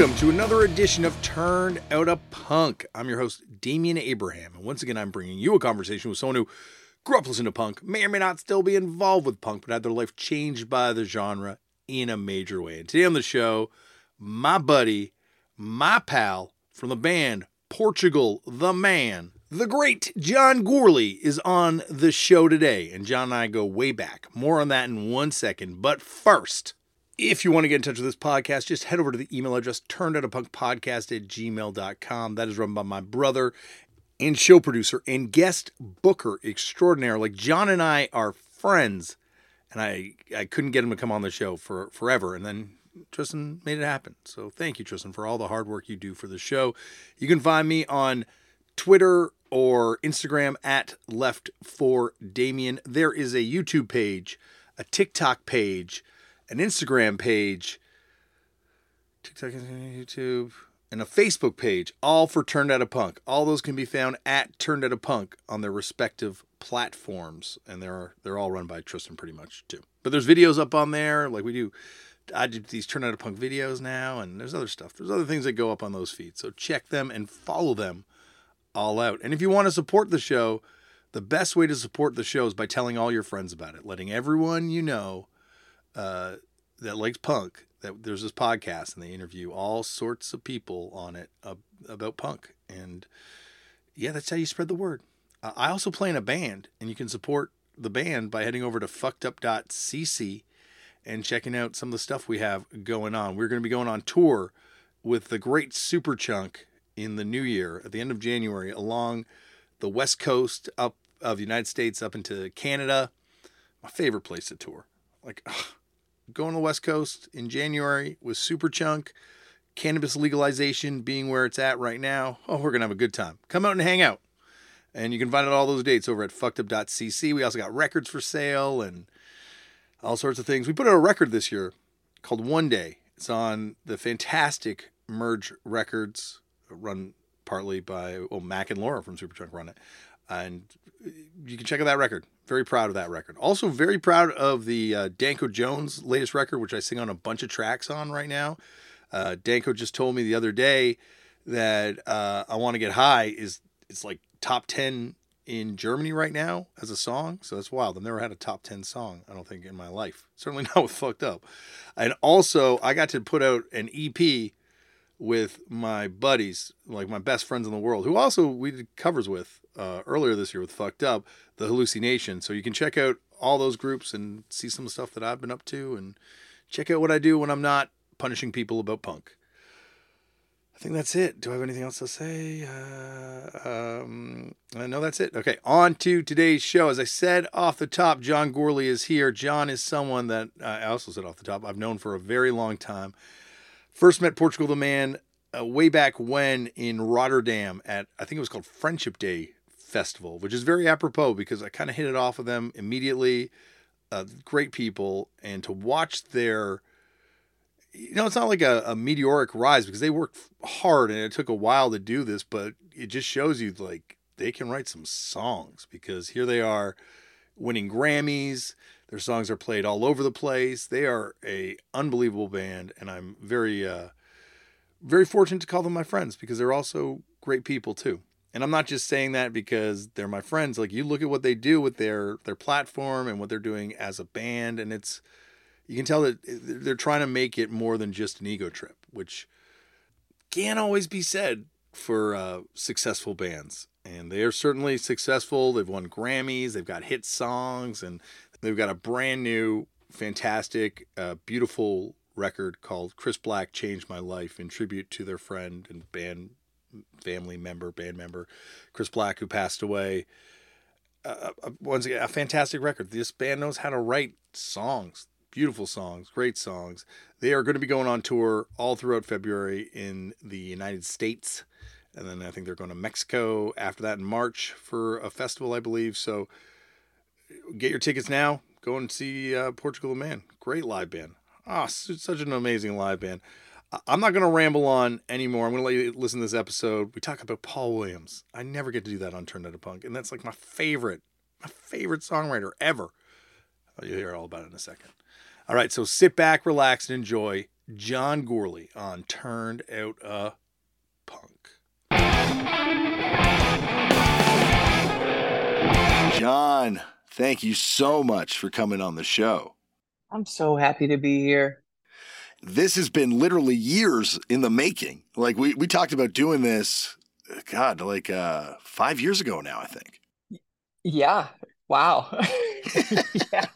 Welcome to another edition of Turned Out a Punk. I'm your host, Damian Abraham, and once again, I'm bringing you a conversation with someone who grew up listening to punk, may or may not still be involved with punk, but had their life changed by the genre in a major way. And today on the show, my buddy, my pal from the band Portugal the Man, the great John Gourley is on the show today. And John and I go way back. More on that in one second. But first, if you want to get in touch with this podcast, just head over to the email address turnedoutapunkpodcast at gmail.com. That is run by my brother and show producer and guest booker extraordinaire. Like John and I are friends, and I, I couldn't get him to come on the show for forever. And then Tristan made it happen. So thank you, Tristan, for all the hard work you do for the show. You can find me on Twitter or Instagram at Left for Damian. There is a YouTube page, a TikTok page, an Instagram page, TikTok, YouTube, and a Facebook page, all for Turned Out a Punk. All those can be found at Turned Out a Punk on their respective platforms, and they're they're all run by Tristan pretty much too. But there's videos up on there, like we do. I do these Turned Out a Punk videos now, and there's other stuff. There's other things that go up on those feeds, so check them and follow them all out. And if you want to support the show, the best way to support the show is by telling all your friends about it, letting everyone you know uh, that likes punk that there's this podcast and they interview all sorts of people on it uh, about punk. And yeah that's how you spread the word. Uh, i also play in a band and you can support the band by heading over to fuckedup.cc and checking out some of the stuff we have going on. We're going to be going on tour with the great superchunk in the new year at the end of january along the west coast up of the united states up into canada. My favorite place to tour. Like ugh, going to the West Coast in January with Superchunk, cannabis legalization being where it's at right now. Oh, we're going to have a good time. Come out and hang out. And you can find out all those dates over at fuckedup.cc. We also got records for sale and all sorts of things. We put out a record this year called One Day. It's on the fantastic Merge Records, run partly by well, Mac and Laura from Superchunk run it. And you can check out that record. Very proud of that record. Also, very proud of the uh, Danko Jones latest record, which I sing on a bunch of tracks on right now. Uh, Danko just told me the other day that uh, "I Want to Get High" is it's like top ten in Germany right now as a song. So that's wild. I've never had a top ten song. I don't think in my life. Certainly not with "Fucked Up." And also, I got to put out an EP with my buddies, like my best friends in the world, who also we did covers with uh, earlier this year with Fucked Up, the Hallucination. So you can check out all those groups and see some stuff that I've been up to and check out what I do when I'm not punishing people about punk. I think that's it. Do I have anything else to say? Uh, um, no, that's it. Okay, on to today's show. As I said off the top, John Gourley is here. John is someone that uh, I also said off the top I've known for a very long time. First met Portugal the Man uh, way back when in Rotterdam at I think it was called Friendship Day Festival, which is very apropos because I kind of hit it off of them immediately. Uh, great people, and to watch their, you know, it's not like a, a meteoric rise because they worked hard and it took a while to do this, but it just shows you like they can write some songs because here they are winning Grammys. Their songs are played all over the place. They are a unbelievable band, and I'm very, uh, very fortunate to call them my friends because they're also great people too. And I'm not just saying that because they're my friends. Like you look at what they do with their their platform and what they're doing as a band, and it's you can tell that they're trying to make it more than just an ego trip, which can't always be said for uh, successful bands. And they are certainly successful. They've won Grammys. They've got hit songs, and they've got a brand new, fantastic, uh, beautiful record called "Chris Black Changed My Life" in tribute to their friend and band family member, band member, Chris Black, who passed away. Uh, once again, a fantastic record. This band knows how to write songs, beautiful songs, great songs. They are going to be going on tour all throughout February in the United States. And then I think they're going to Mexico after that in March for a festival, I believe. So get your tickets now. Go and see uh, Portugal Man. Great live band. Ah, oh, such an amazing live band. I'm not going to ramble on anymore. I'm going to let you listen to this episode. We talk about Paul Williams. I never get to do that on Turned Out a Punk, and that's like my favorite, my favorite songwriter ever. You'll hear all about it in a second. All right, so sit back, relax, and enjoy John Gourley on Turned Out a Punk. John, thank you so much for coming on the show. I'm so happy to be here. This has been literally years in the making. Like we, we talked about doing this, God, like uh, five years ago now, I think. Yeah. Wow. yeah.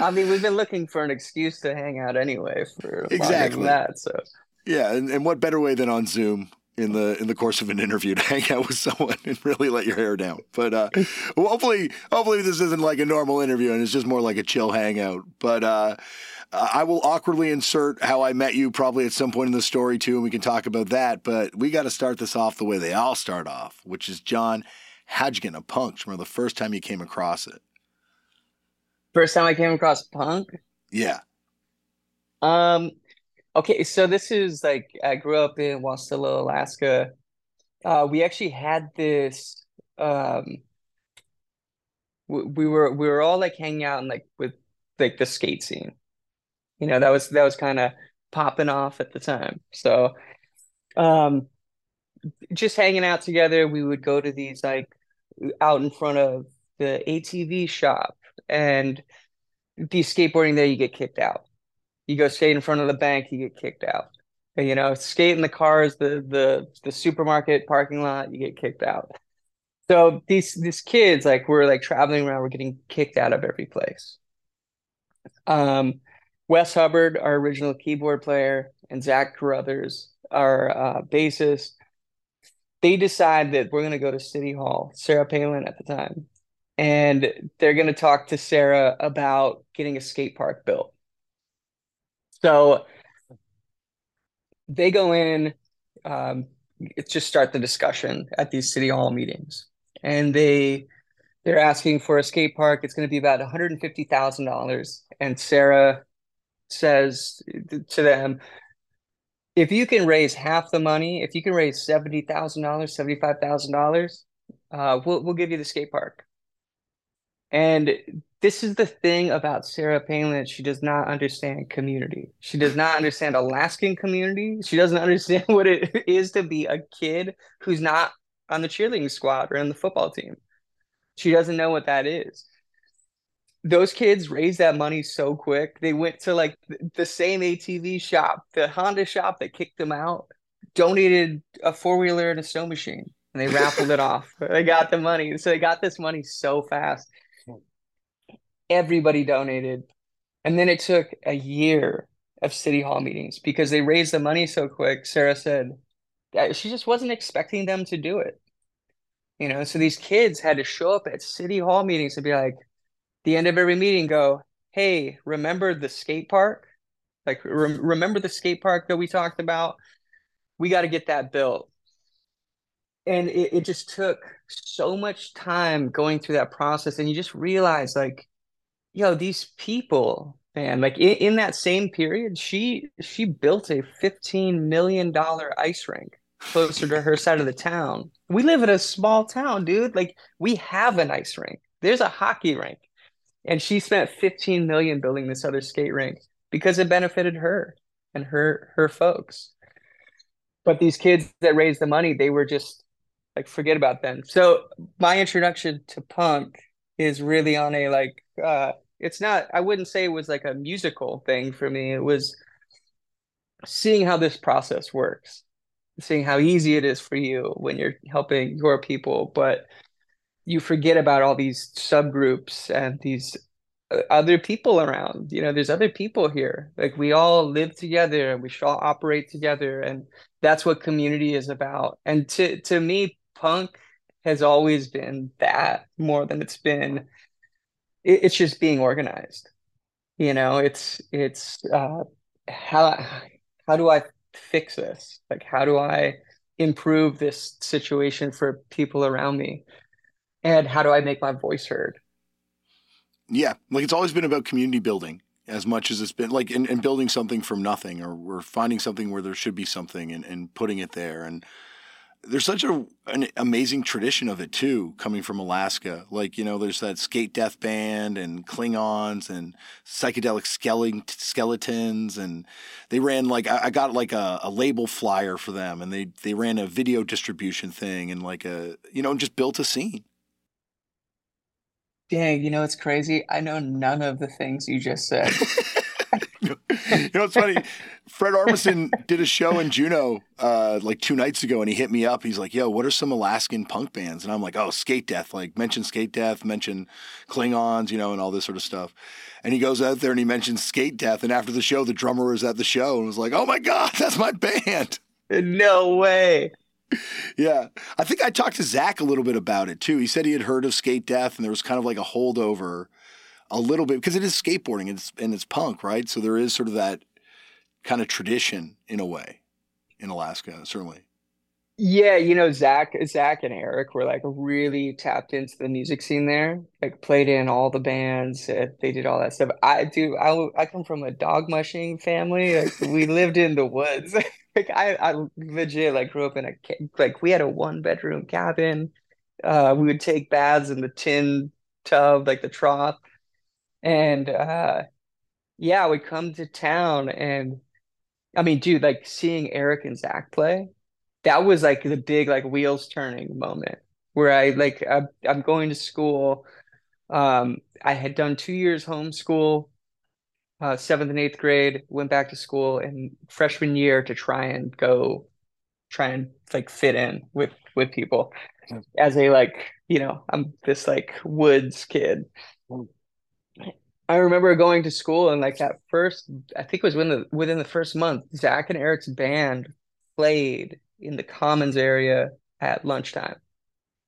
I mean, we've been looking for an excuse to hang out anyway for exactly that. So yeah, and, and what better way than on Zoom in the in the course of an interview to hang out with someone and really let your hair down. But uh, hopefully, hopefully this isn't like a normal interview and it's just more like a chill hangout. But uh, I will awkwardly insert how I met you probably at some point in the story too, and we can talk about that. But we got to start this off the way they all start off, which is John. How'd you get into punk? Remember the first time you came across it? First time I came across punk? Yeah. Um, Okay, so this is like I grew up in Wasilla, Alaska. Uh, we actually had this. Um, we, we were we were all like hanging out and like with like the skate scene. You know, that was that was kind of popping off at the time. So, um, just hanging out together, we would go to these like out in front of the ATV shop and be skateboarding there, you get kicked out you go skate in front of the bank, you get kicked out. And, you know, skate in the cars, the the the supermarket parking lot, you get kicked out. So these these kids, like we're like traveling around, we're getting kicked out of every place. Um, Wes Hubbard, our original keyboard player, and Zach Carruthers, our uh, bassist, they decide that we're going to go to City Hall, Sarah Palin at the time, and they're going to talk to Sarah about getting a skate park built. So they go in, um, just start the discussion at these city hall meetings, and they they're asking for a skate park. It's going to be about one hundred and fifty thousand dollars, and Sarah says to them, "If you can raise half the money, if you can raise seventy thousand dollars, seventy five thousand uh, dollars, we'll we'll give you the skate park." And this is the thing about Sarah Palin. She does not understand community. She does not understand Alaskan community. She doesn't understand what it is to be a kid who's not on the cheerleading squad or in the football team. She doesn't know what that is. Those kids raised that money so quick. They went to like the same ATV shop, the Honda shop that kicked them out, donated a four wheeler and a snow machine, and they raffled it off. They got the money. So they got this money so fast everybody donated. And then it took a year of city hall meetings because they raised the money so quick. Sarah said she just wasn't expecting them to do it. You know, so these kids had to show up at city hall meetings and be like, the end of every meeting, go, hey, remember the skate park? Like, re- remember the skate park that we talked about? We got to get that built. And it, it just took so much time going through that process. And you just realize, like, yo, these people, man, like in, in that same period, she she built a fifteen million dollar ice rink closer to her side of the town. We live in a small town, dude. Like we have an ice rink. There's a hockey rink. And she spent 15 million building this other skate rink because it benefited her and her her folks. But these kids that raised the money, they were just like forget about them. So my introduction to punk is really on a like uh it's not i wouldn't say it was like a musical thing for me it was seeing how this process works seeing how easy it is for you when you're helping your people but you forget about all these subgroups and these uh, other people around you know there's other people here. Like we all live together and we should all operate together and that's what community is about. And to to me punk has always been that more than it's been it, it's just being organized. You know it's it's uh how how do i fix this? Like how do i improve this situation for people around me and how do i make my voice heard yeah like it's always been about community building as much as it's been like and, building something from nothing or we're finding something where there should be something and, and putting it there and there's such a an amazing tradition of it too, coming from Alaska. Like you know, there's that skate death band and Klingons and psychedelic skeletons, and they ran like I, I got like a, a, label flyer for them, and they they ran a video distribution thing and like a you know just built a scene. Dang, you know it's crazy. I know none of the things you just said. you know, it's funny. Fred Armisen did a show in Juneau uh, like two nights ago, and he hit me up. He's like, "Yo, what are some Alaskan punk bands?" And I'm like, "Oh, Skate Death. Like, mention Skate Death, mention Klingons, you know, and all this sort of stuff." And he goes out there and he mentions Skate Death. And after the show, the drummer was at the show and was like, "Oh my god, that's my band!" No way. Yeah, I think I talked to Zach a little bit about it too. He said he had heard of Skate Death, and there was kind of like a holdover a little bit because it is skateboarding and it's, and it's punk, right? So there is sort of that kind of tradition in a way in Alaska, certainly. Yeah, you know, Zach, Zach and Eric were like really tapped into the music scene there. Like played in all the bands. They did all that stuff. I do. I I come from a dog mushing family. Like we lived in the woods. like I I legit like grew up in a like we had a one bedroom cabin. Uh, we would take baths in the tin tub, like the trough. And uh yeah, we come to town and I mean, dude, like seeing Eric and Zach play, that was like the big like wheels turning moment where I like I'm going to school. Um, I had done two years homeschool, uh, seventh and eighth grade, went back to school in freshman year to try and go, try and like fit in with with people, as a like you know I'm this like woods kid, I remember going to school and like that first, I think it was when the within the first month, Zach and Eric's band played in the Commons area at lunchtime,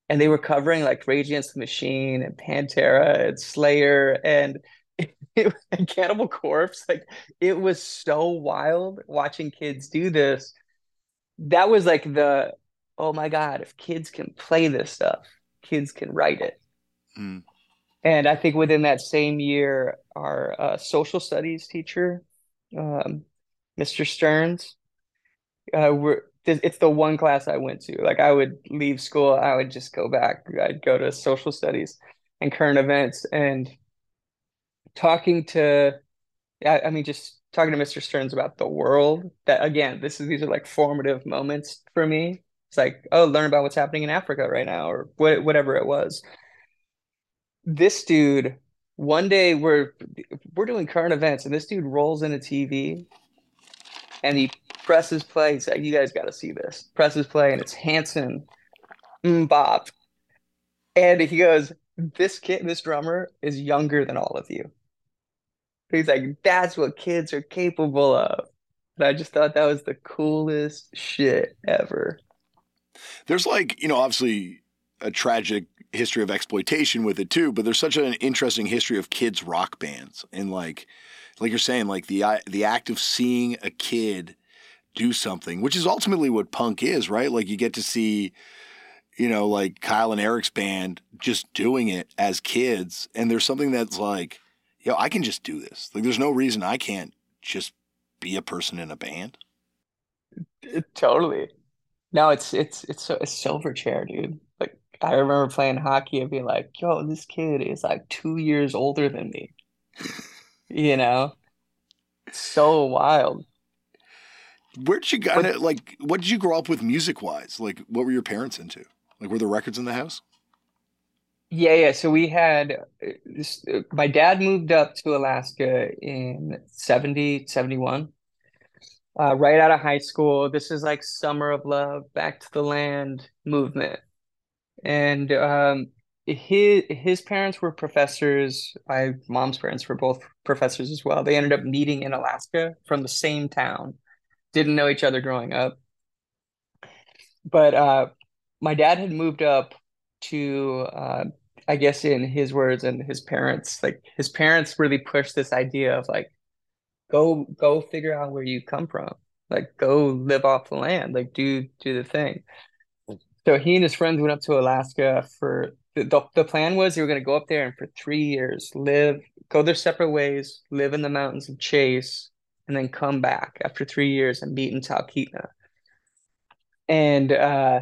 and they were covering like Rage Against the Machine and Pantera and Slayer and, it, and Cannibal Corpse. Like it was so wild watching kids do this. That was like the oh my god, if kids can play this stuff, kids can write it. Mm. And I think within that same year, our uh, social studies teacher, um, Mr. Stearns, uh, we're, it's the one class I went to. Like I would leave school, I would just go back. I'd go to social studies and current events and talking to, I, I mean, just talking to Mr. Stearns about the world. That again, this is these are like formative moments for me. It's like, oh, learn about what's happening in Africa right now, or what, whatever it was this dude one day we're we're doing current events and this dude rolls in a TV and he presses play. He's like, "You guys got to see this." Presses play and it's Hanson, Bob, and he goes, "This kid, this drummer is younger than all of you." He's like, "That's what kids are capable of." And I just thought that was the coolest shit ever. There's like, you know, obviously a tragic history of exploitation with it too, but there's such an interesting history of kids rock bands and like like you're saying like the the act of seeing a kid do something, which is ultimately what punk is, right? Like you get to see you know like Kyle and Eric's band just doing it as kids and there's something that's like yo, I can just do this. Like there's no reason I can't just be a person in a band. Totally. No, it's it's it's a Silverchair, dude. Like I remember playing hockey and being like, yo, this kid is like two years older than me. you know? So wild. Where'd you kind of like what did you grow up with music wise? Like what were your parents into? Like were there records in the house? Yeah, yeah. So we had this, my dad moved up to Alaska in 70, 71. Uh, right out of high school. This is like summer of love, back to the land movement and um, his his parents were professors. My mom's parents were both professors as well. They ended up meeting in Alaska from the same town. Didn't know each other growing up, but uh, my dad had moved up to, uh, I guess, in his words and his parents, like his parents really pushed this idea of like, go go figure out where you come from, like go live off the land, like do do the thing. So he and his friends went up to Alaska for the, the plan was they were going to go up there and for three years live, go their separate ways, live in the mountains and Chase, and then come back after three years and meet in Talkeetna. And uh,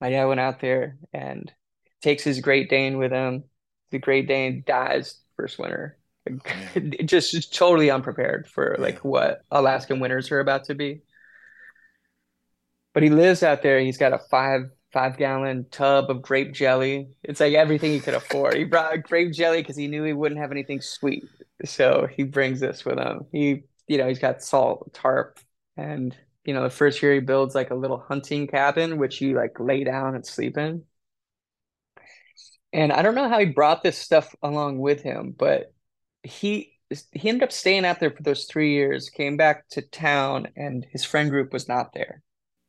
my dad went out there and takes his Great Dane with him. The Great Dane dies first winter. Oh, just, just totally unprepared for Yeah. like what Alaskan winters are about to be. But he lives out there. He's got a five five gallon tub of grape jelly. It's like everything he could afford. He brought grape jelly because he knew he wouldn't have anything sweet. So he brings this with him. He, you know, he's got salt, tarp, and you know, the first year he builds like a little hunting cabin, which you like lay down and sleep in. And I don't know how he brought this stuff along with him, but he he ended up staying out there for those three years, came back to town, and his friend group was not there.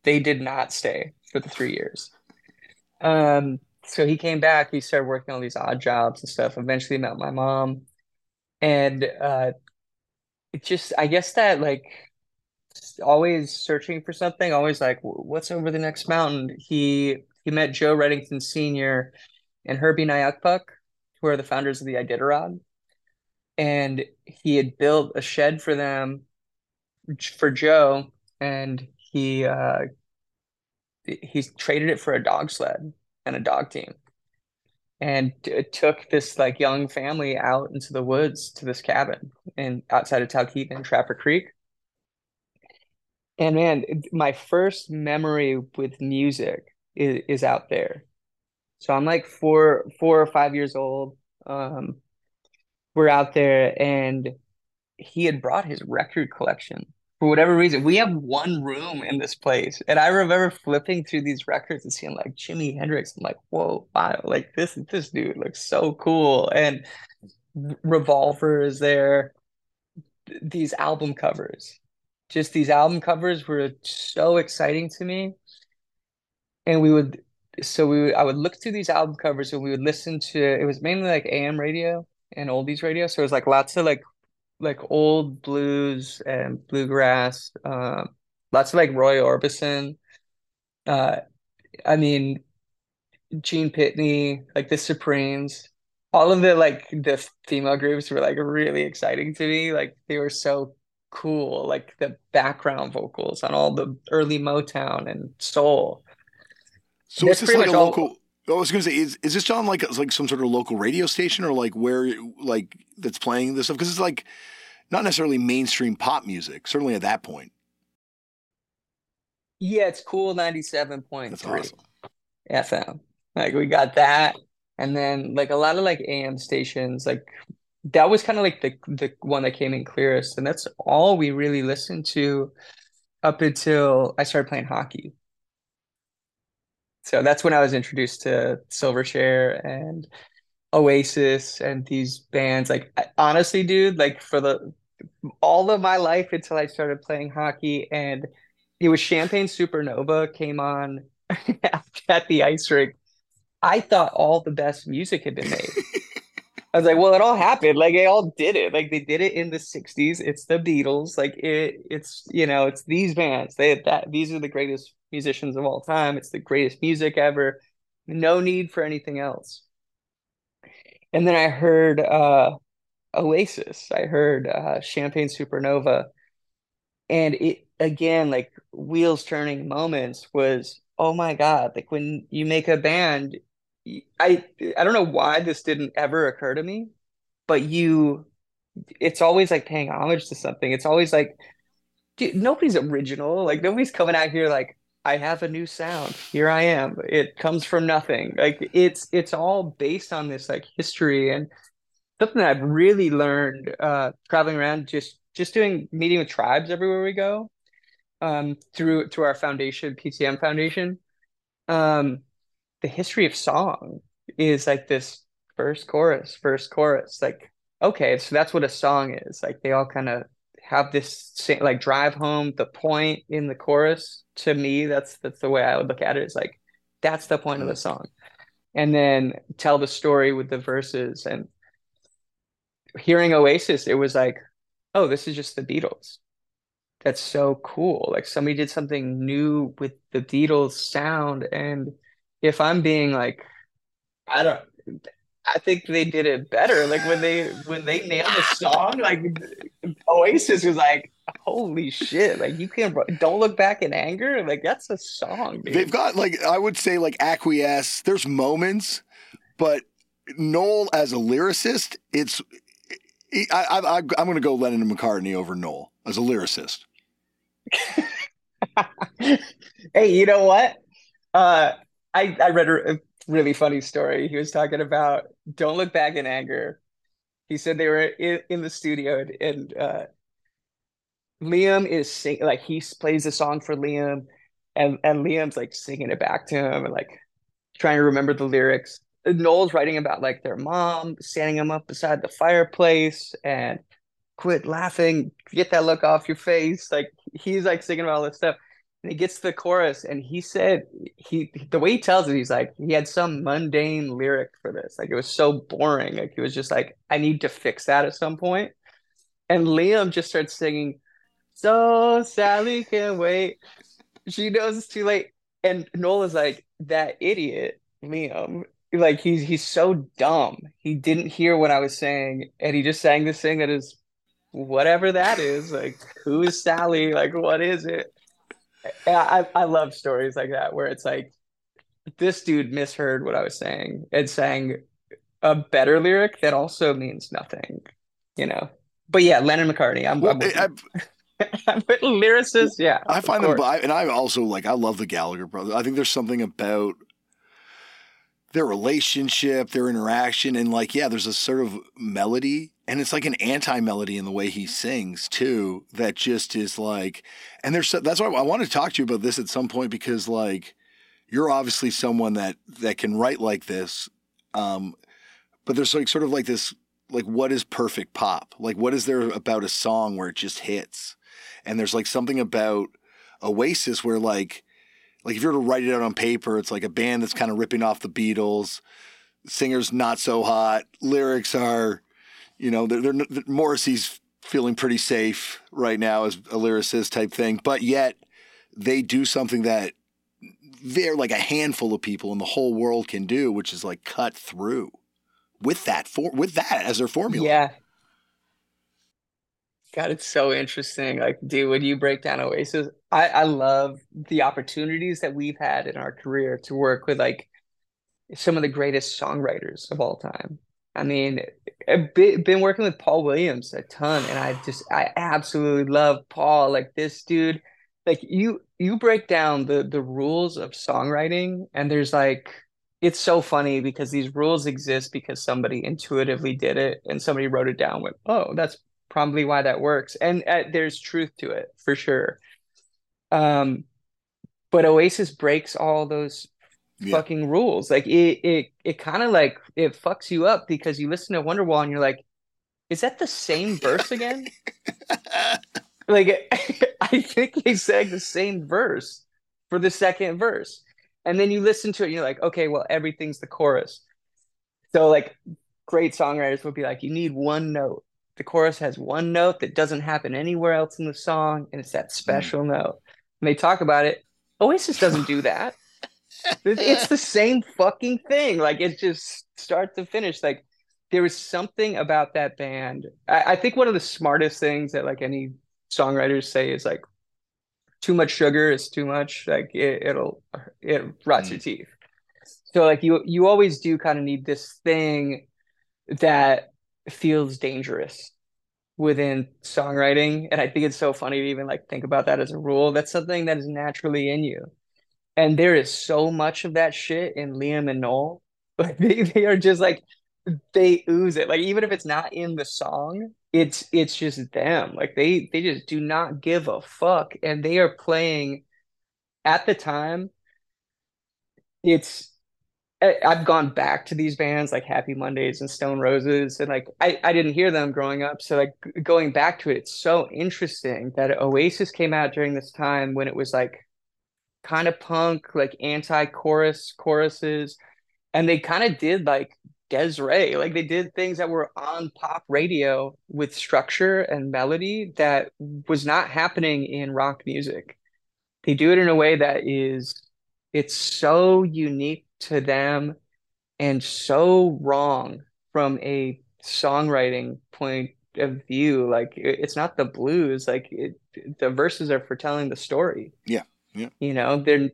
They did not stay for the three years. Um, so he came back, he started working on these odd jobs and stuff, eventually met my mom. And uh it just I guess that like always searching for something, always like what's over the next mountain. He he met Joe Redington Sr. and Herbie Nayokpuk, who are the founders of the Iditarod. And he had built a shed for them for Joe, and he uh he traded it for a dog sled and a dog team. And it took this like young family out into the woods to this cabin and outside of Talkeetna and Trapper Creek. And man, my first memory with music is, is out there. So I'm like four, four or five years old. Um, we're out there, and he had brought his record collection for whatever reason. We have one room in this place, and I remember flipping through these records and seeing like Jimi Hendrix. I'm like, whoa, wow, like this this dude looks so cool, and Revolver is there. These album covers, just these album covers were so exciting to me. And we would, so we would, I would look through these album covers and we would listen to, it was mainly like AM radio and oldies radio. So it was like lots of like, like old blues and bluegrass, um, lots of like Roy Orbison. Uh, I mean, Gene Pitney, like the Supremes, all of the like the female groups were like really exciting to me. Like they were so cool, like the background vocals on all the early Motown and soul. So That's is this pretty like a much all- local? I was going to say, is, is this on like like some sort of local radio station or like where like that's playing this stuff? Because it's like not necessarily mainstream pop music. Certainly at that point, Yeah, it's cool 97.3 that's awesome. FM. Like we got that. And then like a lot of like AM stations, like that was kind of like the the one that came in clearest. And that's all we really listened to up until I started playing hockey. So that's when I was introduced to Silverchair and Oasis and these bands. Like honestly, dude, like for the all of my life until I started playing hockey and it was Champagne Supernova came on at the ice rink. I thought all the best music had been made. I was like, well, it all happened. Like they all did it. Like they did it in the 60s. It's the Beatles. Like it it's you know, it's these bands. They that these are the greatest musicians of all time. It's the greatest music ever. No need for anything else. And then I heard uh Oasis. I heard uh Champagne Supernova. And it again, like wheels turning moments was, oh my God, like when you make a band, I I don't know why this didn't ever occur to me, but you it's always like paying homage to something. It's always like dude, nobody's original. Like nobody's coming out here like I have a new sound. Here I am. It comes from nothing. Like it's it's all based on this like history and something that I've really learned uh traveling around just just doing meeting with tribes everywhere we go um through through our foundation PTM Foundation um the history of song is like this first chorus first chorus like okay so that's what a song is. Like they all kind of have this same like drive home the point in the chorus. To me that's that's the way I would look at it is like that's the point of the song. And then tell the story with the verses and hearing Oasis it was like oh this is just the Beatles. That's so cool. Like somebody did something new with the Beatles sound and if I'm being like I don't I think they did it better like when they when they nailed the song like Oasis was like holy shit! Like you can't don't look back in anger. Like that's a song. Dude. They've got like I would say like acquiesce. There's moments, but Noel as a lyricist, it's I, I, I'm going to go Lennon and McCartney over Noel as a lyricist. hey, you know what? Uh, I I read a really funny story. He was talking about "Don't Look Back in Anger." He said they were in, in the studio and, and uh, Liam is sing like he plays a song for Liam, and and Liam's like singing it back to him and like trying to remember the lyrics. Noel's writing about like their mom standing him up beside the fireplace and quit laughing, get that look off your face. Like he's like singing about all this stuff. And he gets to the chorus and he said he the way he tells it, he's like, he had some mundane lyric for this. Like it was so boring. Like he was just like, I need to fix that at some point. And Liam just starts singing, So Sally can't wait. She knows it's too late. And Noel is like, that idiot, Liam, like he's he's so dumb. He didn't hear what I was saying, and he just sang this thing that is whatever that is. Like, who is Sally? Like, what is it? I I love stories like that where it's like this dude misheard what I was saying and sang a better lyric that also means nothing, you know. But yeah, Lennon McCartney. I'm, well, I'm I'm lyricists. Yeah, I find them, and I also like. I love the Gallagher brothers. I think there's something about their relationship, their interaction, and like, yeah, there's a sort of melody, and it's like an anti-melody in the way he sings too. That just is like, and there's that's why I want to talk to you about this at some point because like, you're obviously someone that that can write like this, um, but there's like sort of like this like what is perfect pop? Like what is there about a song where it just hits? And there's like something about Oasis where like like if you were to write it out on paper, it's like a band that's kind of ripping off the Beatles. Singers not so hot. Lyrics are, you know, they're, they're Morrissey's feeling pretty safe right now as a lyricist type thing, but yet they do something that they're like a handful of people in the whole world can do, which is like cut through with that for with that as their formula. Yeah. God, it's so interesting. Like, dude, when you break down Oasis, I, I love the opportunities that we've had in our career to work with like some of the greatest songwriters of all time. I mean, I've been working with Paul Williams a ton, and I just I absolutely love Paul. Like this dude, like you you break down the the rules of songwriting, and there's like it's so funny because these rules exist because somebody intuitively did it and somebody wrote it down with oh that's probably why that works and uh, there's truth to it for sure um, but Oasis breaks all those yeah. fucking rules. Like it, it, it kind of like it fucks you up because you listen to Wonderwall and you're like, is that the same verse again? like I think they sang the same verse for the second verse, and then you listen to it and you're like, okay, well everything's the chorus. So like great songwriters would be like, you need one note. The chorus has one note that doesn't happen anywhere else in the song, and it's that special mm. note and they talk about it. Oasis doesn't do that. It's the same fucking thing. Like it just start to finish. Like there was something about that band. I, I think one of the smartest things that like any songwriters say is like too much sugar is too much. Like it, will it rots mm. your teeth. So like you you always do kind of need this thing that feels dangerous within songwriting and i think it's so funny to even like think about that as a rule that's something that is naturally in you and there is so much of that shit in liam and noel like they, they are just like they ooze it. Like even if it's not in the song it's it's just them. Like they they just do not give a fuck. And they are playing at the time it's I've gone back to these bands like Happy Mondays and Stone Roses, and like I, I didn't hear them growing up. So like going back to it, it's so interesting that Oasis came out during this time when it was like kind of punk, like anti-chorus choruses, and they kind of did like Des'ree, like they did things that were on pop radio with structure and melody that was not happening in rock music. They do it in a way that is it's so unique to them and so wrong from a songwriting point of view. Like it, it's not the blues. Like it, the verses are for telling the story. Yeah, yeah. You know, they're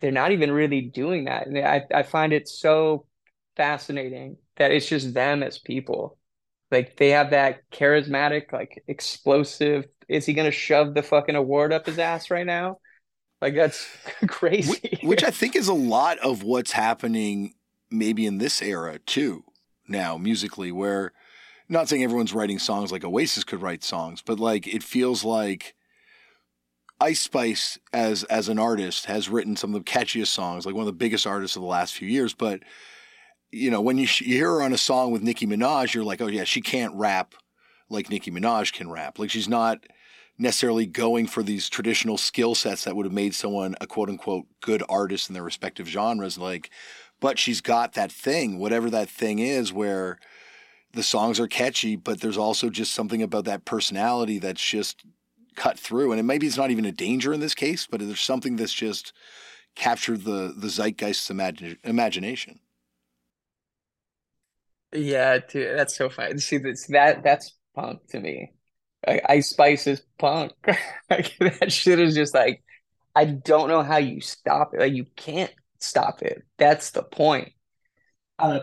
they're not even really doing that, and I I find it so fascinating that it's just them as people. Like they have that charismatic, like explosive. Is he gonna shove the fucking award up his ass right now? Like that's crazy. Which, which I think is a lot of what's happening maybe in this era too, now musically, where not saying everyone's writing songs like Oasis could write songs, but like it feels like Ice Spice as as an artist has written some of the catchiest songs, like one of the biggest artists of the last few years. But you know, when you, you hear her on a song with Nicki Minaj, you're like, oh yeah, she can't rap like Nicki Minaj can rap. Like she's not necessarily going for these traditional skill sets that would have made someone a quote unquote good artist in their respective genres. Like, but she's got that thing, whatever that thing is, where the songs are catchy, but there's also just something about that personality that's just cut through. And it maybe it's not even a danger in this case, but there's something that's just captured the the zeitgeist's imagine, imagination. Yeah, dude, that's so funny. See, that's that that's punk to me. Like, Ice Spice is punk. that shit is just like, I don't know how you stop it. Like you can't stop it. That's the point. Uh,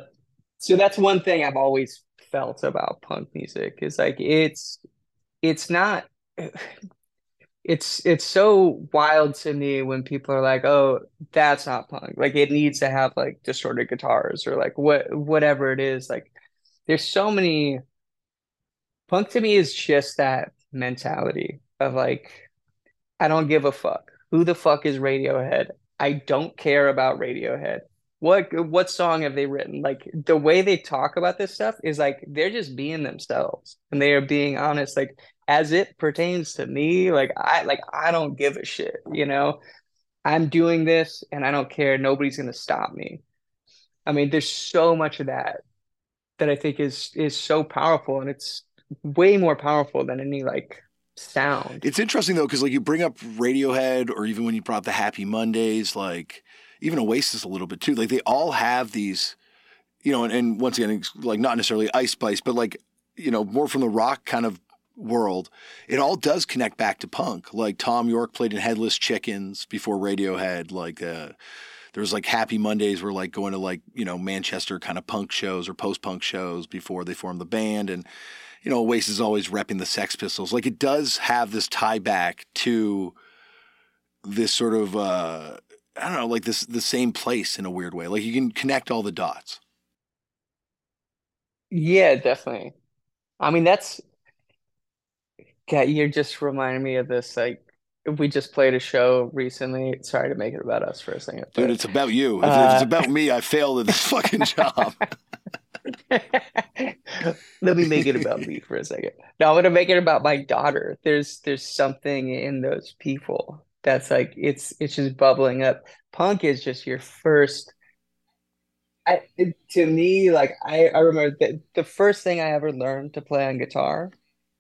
so that's one thing I've always felt about punk music is like it's it's not it's it's so wild to me when people are like, "Oh, that's not punk." Like it needs to have like distorted guitars or like what whatever it is. Like there's so many punk to me is just that mentality of like I don't give a fuck. Who the fuck is Radiohead? I don't care about Radiohead. What what song have they written? Like the way they talk about this stuff is like they're just being themselves and they are being honest. Like as it pertains to me, like I like I don't give a shit, you know. I'm doing this and I don't care. Nobody's gonna stop me. I mean, there's so much of that that I think is is so powerful and it's way more powerful than any like sound. It's interesting though, because like you bring up Radiohead or even when you brought the Happy Mondays, like even Oasis a little bit too. Like they all have these, you know, and, and once again, like not necessarily Ice Spice, but like, you know, more from the rock kind of world, it all does connect back to punk. Like Thom Yorke played in Headless Chickens before Radiohead. Like uh, there was like Happy Mondays were like going to like you know Manchester kind of punk shows or post punk shows before they formed the band, and you know Oasis is always repping the Sex Pistols. Like it does have this tie back to this sort of uh, I don't know, like this the same place in a weird way. Like you can connect all the dots. Yeah, definitely. I mean, that's yeah, you're just reminding me of this. Like, we just played a show recently. Sorry to make it about us for a second, dude. It's about you. If, uh, if it's about me, I failed at this fucking job. Let me make it about me for a second. No, I'm gonna make it about my daughter. There's there's something in those people that's like it's it's just bubbling up. Punk is just your first. I, to me, like I, I remember that the first thing I ever learned to play on guitar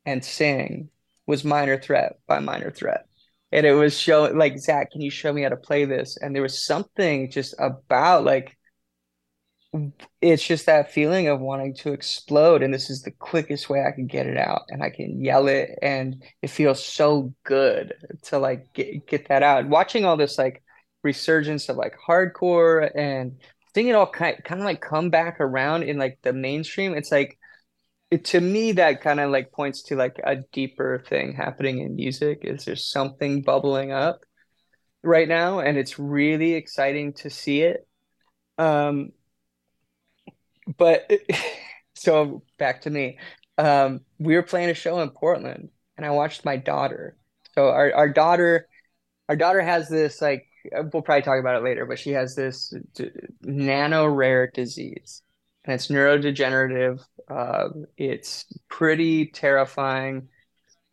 and sing was Minor Threat by Minor Threat. And it was showing like, Zach, can you show me how to play this? And there was something just about like, it's just that feeling of wanting to explode. And this is the quickest way I can get it out. And I can yell it. And it feels so good to like get, get that out. Watching all this like resurgence of like hardcore and seeing it all kind, kind of like come back around in like the mainstream. It's like, it, to me that kind of like points to like a deeper thing happening in music is there's something bubbling up right now and it's really exciting to see it um but so back to me um we were playing a show in portland and i watched my daughter so our, our daughter our daughter has this like we'll probably talk about it later but she has this d- nano rare disease and it's neurodegenerative. Uh, it's pretty terrifying.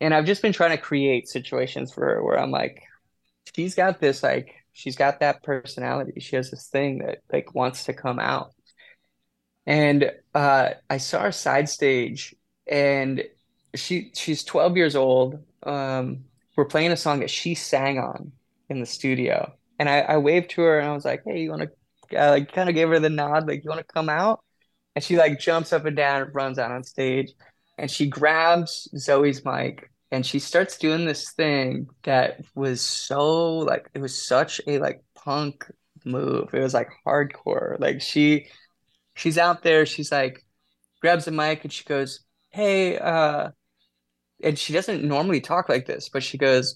And I've just been trying to create situations for her where I'm like, she's got this, like, she's got that personality. She has this thing that, like, wants to come out. And uh, I saw her side stage, and she she's 12 years old. Um, we're playing a song that she sang on in the studio. And I, I waved to her and I was like, hey, you want to, like kind of gave her the nod, like, you want to come out? And she like jumps up and down and runs out on stage and she grabs Zoe's mic and she starts doing this thing that was so like it was such a like punk move. It was like hardcore. Like she she's out there, she's like grabs the mic and she goes, "Hey, uh," and she doesn't normally talk like this, but she goes,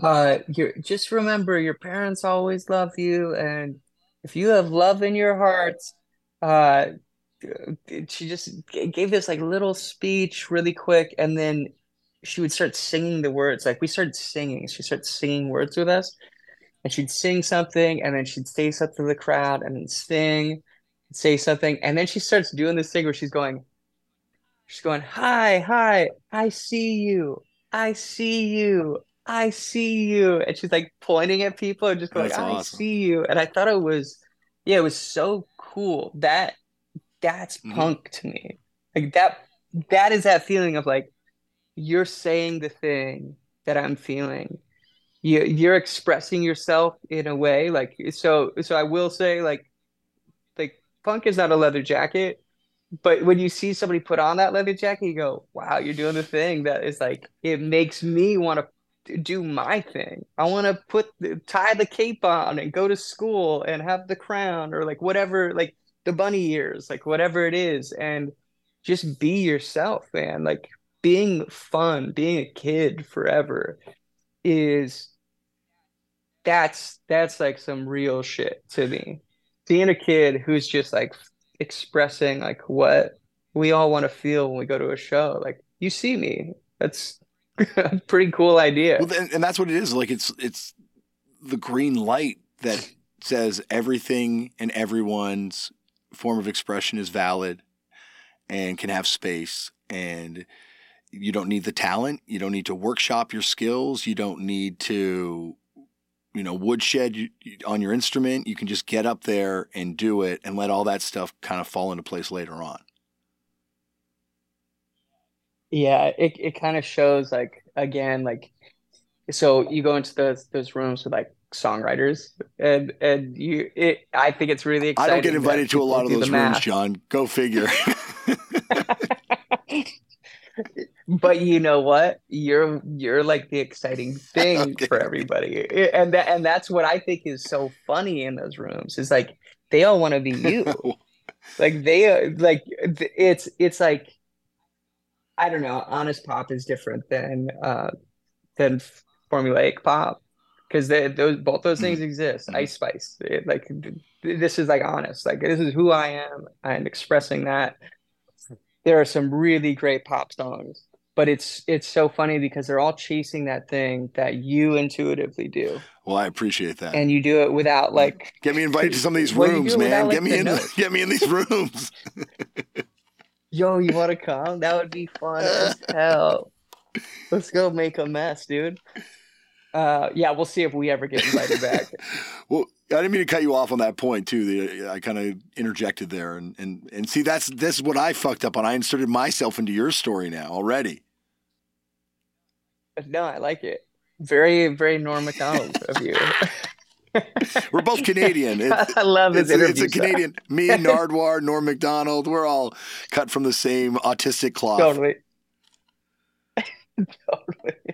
"Uh, you just remember your parents always love you, and if you have love in your hearts, uh." She just gave this like little speech really quick, and then she would start singing the words. Like we started singing. She started singing words with us, and she'd sing something, and then she'd say something to the crowd, and then sing, say something, and then she starts doing this thing where she's going, she's going, "Hi, hi, I see you, I see you, I see you," and she's like pointing at people and just going, That's "I awesome. see you," and I thought it was, yeah, it was so cool. That that's Mhm. punk to me. Like that, that is that feeling of like you're saying the thing that I'm feeling. You you're expressing yourself in a way like so so I will say like like punk is not a leather jacket, but when you see somebody put on that leather jacket, you go, "Wow, you're doing the thing that is like it makes me want to do my thing. I want to put the, tie the cape on and go to school and have the crown or like whatever like the bunny ears, like whatever it is and just be yourself, man. Like being fun, being a kid forever is that's that's like some real shit to me. Being a kid who's just like expressing like what we all want to feel when we go to a show. Like you see me. That's pretty cool idea. Well, and, and that's what it is. Like it's it's the green light that says everything and everyone's form of expression is valid and can have space. And you don't need the talent. You don't need to workshop your skills. You don't need to you know woodshed on your instrument. You can just get up there and do it and let all that stuff kind of fall into place later on Yeah, it it kind of shows like again like so you go into those those rooms with like songwriters and and you it I think it's really exciting. i don't get invited to a lot of those rooms john go figure But you know what? You're you're like the exciting thing Okay. for everybody. And that and that's what I think is so funny in those rooms is like they all want to be you. Like they uh, like it's it's like I don't know, honest pop is different than uh than formulaic pop because those both those things exist. Mhm. Ice Spice, it, like this is like honest. Like this is who I am and expressing that. There are some really great pop songs, but it's it's so funny because they're all chasing that thing that you intuitively do, well i appreciate that and you do it without like Get me invited to some of these rooms, man. without, Get me in. notes. Get me in these rooms. Yo, you want to come? That would be fun as hell. Let's go make a mess, dude. Uh, yeah, we'll see if we ever get invited back. well, I didn't mean to cut you off on that point too. The, I kind of interjected there, and, and and see that's this is what I fucked up on. I inserted myself into your story now already. No, I like it. Very, very Norm Macdonald of you. We're both Canadian. It- I love his it's, it's a Canadian. Me, Nardwuar, Norm Macdonald. We're all cut from the same autistic cloth. Totally. totally.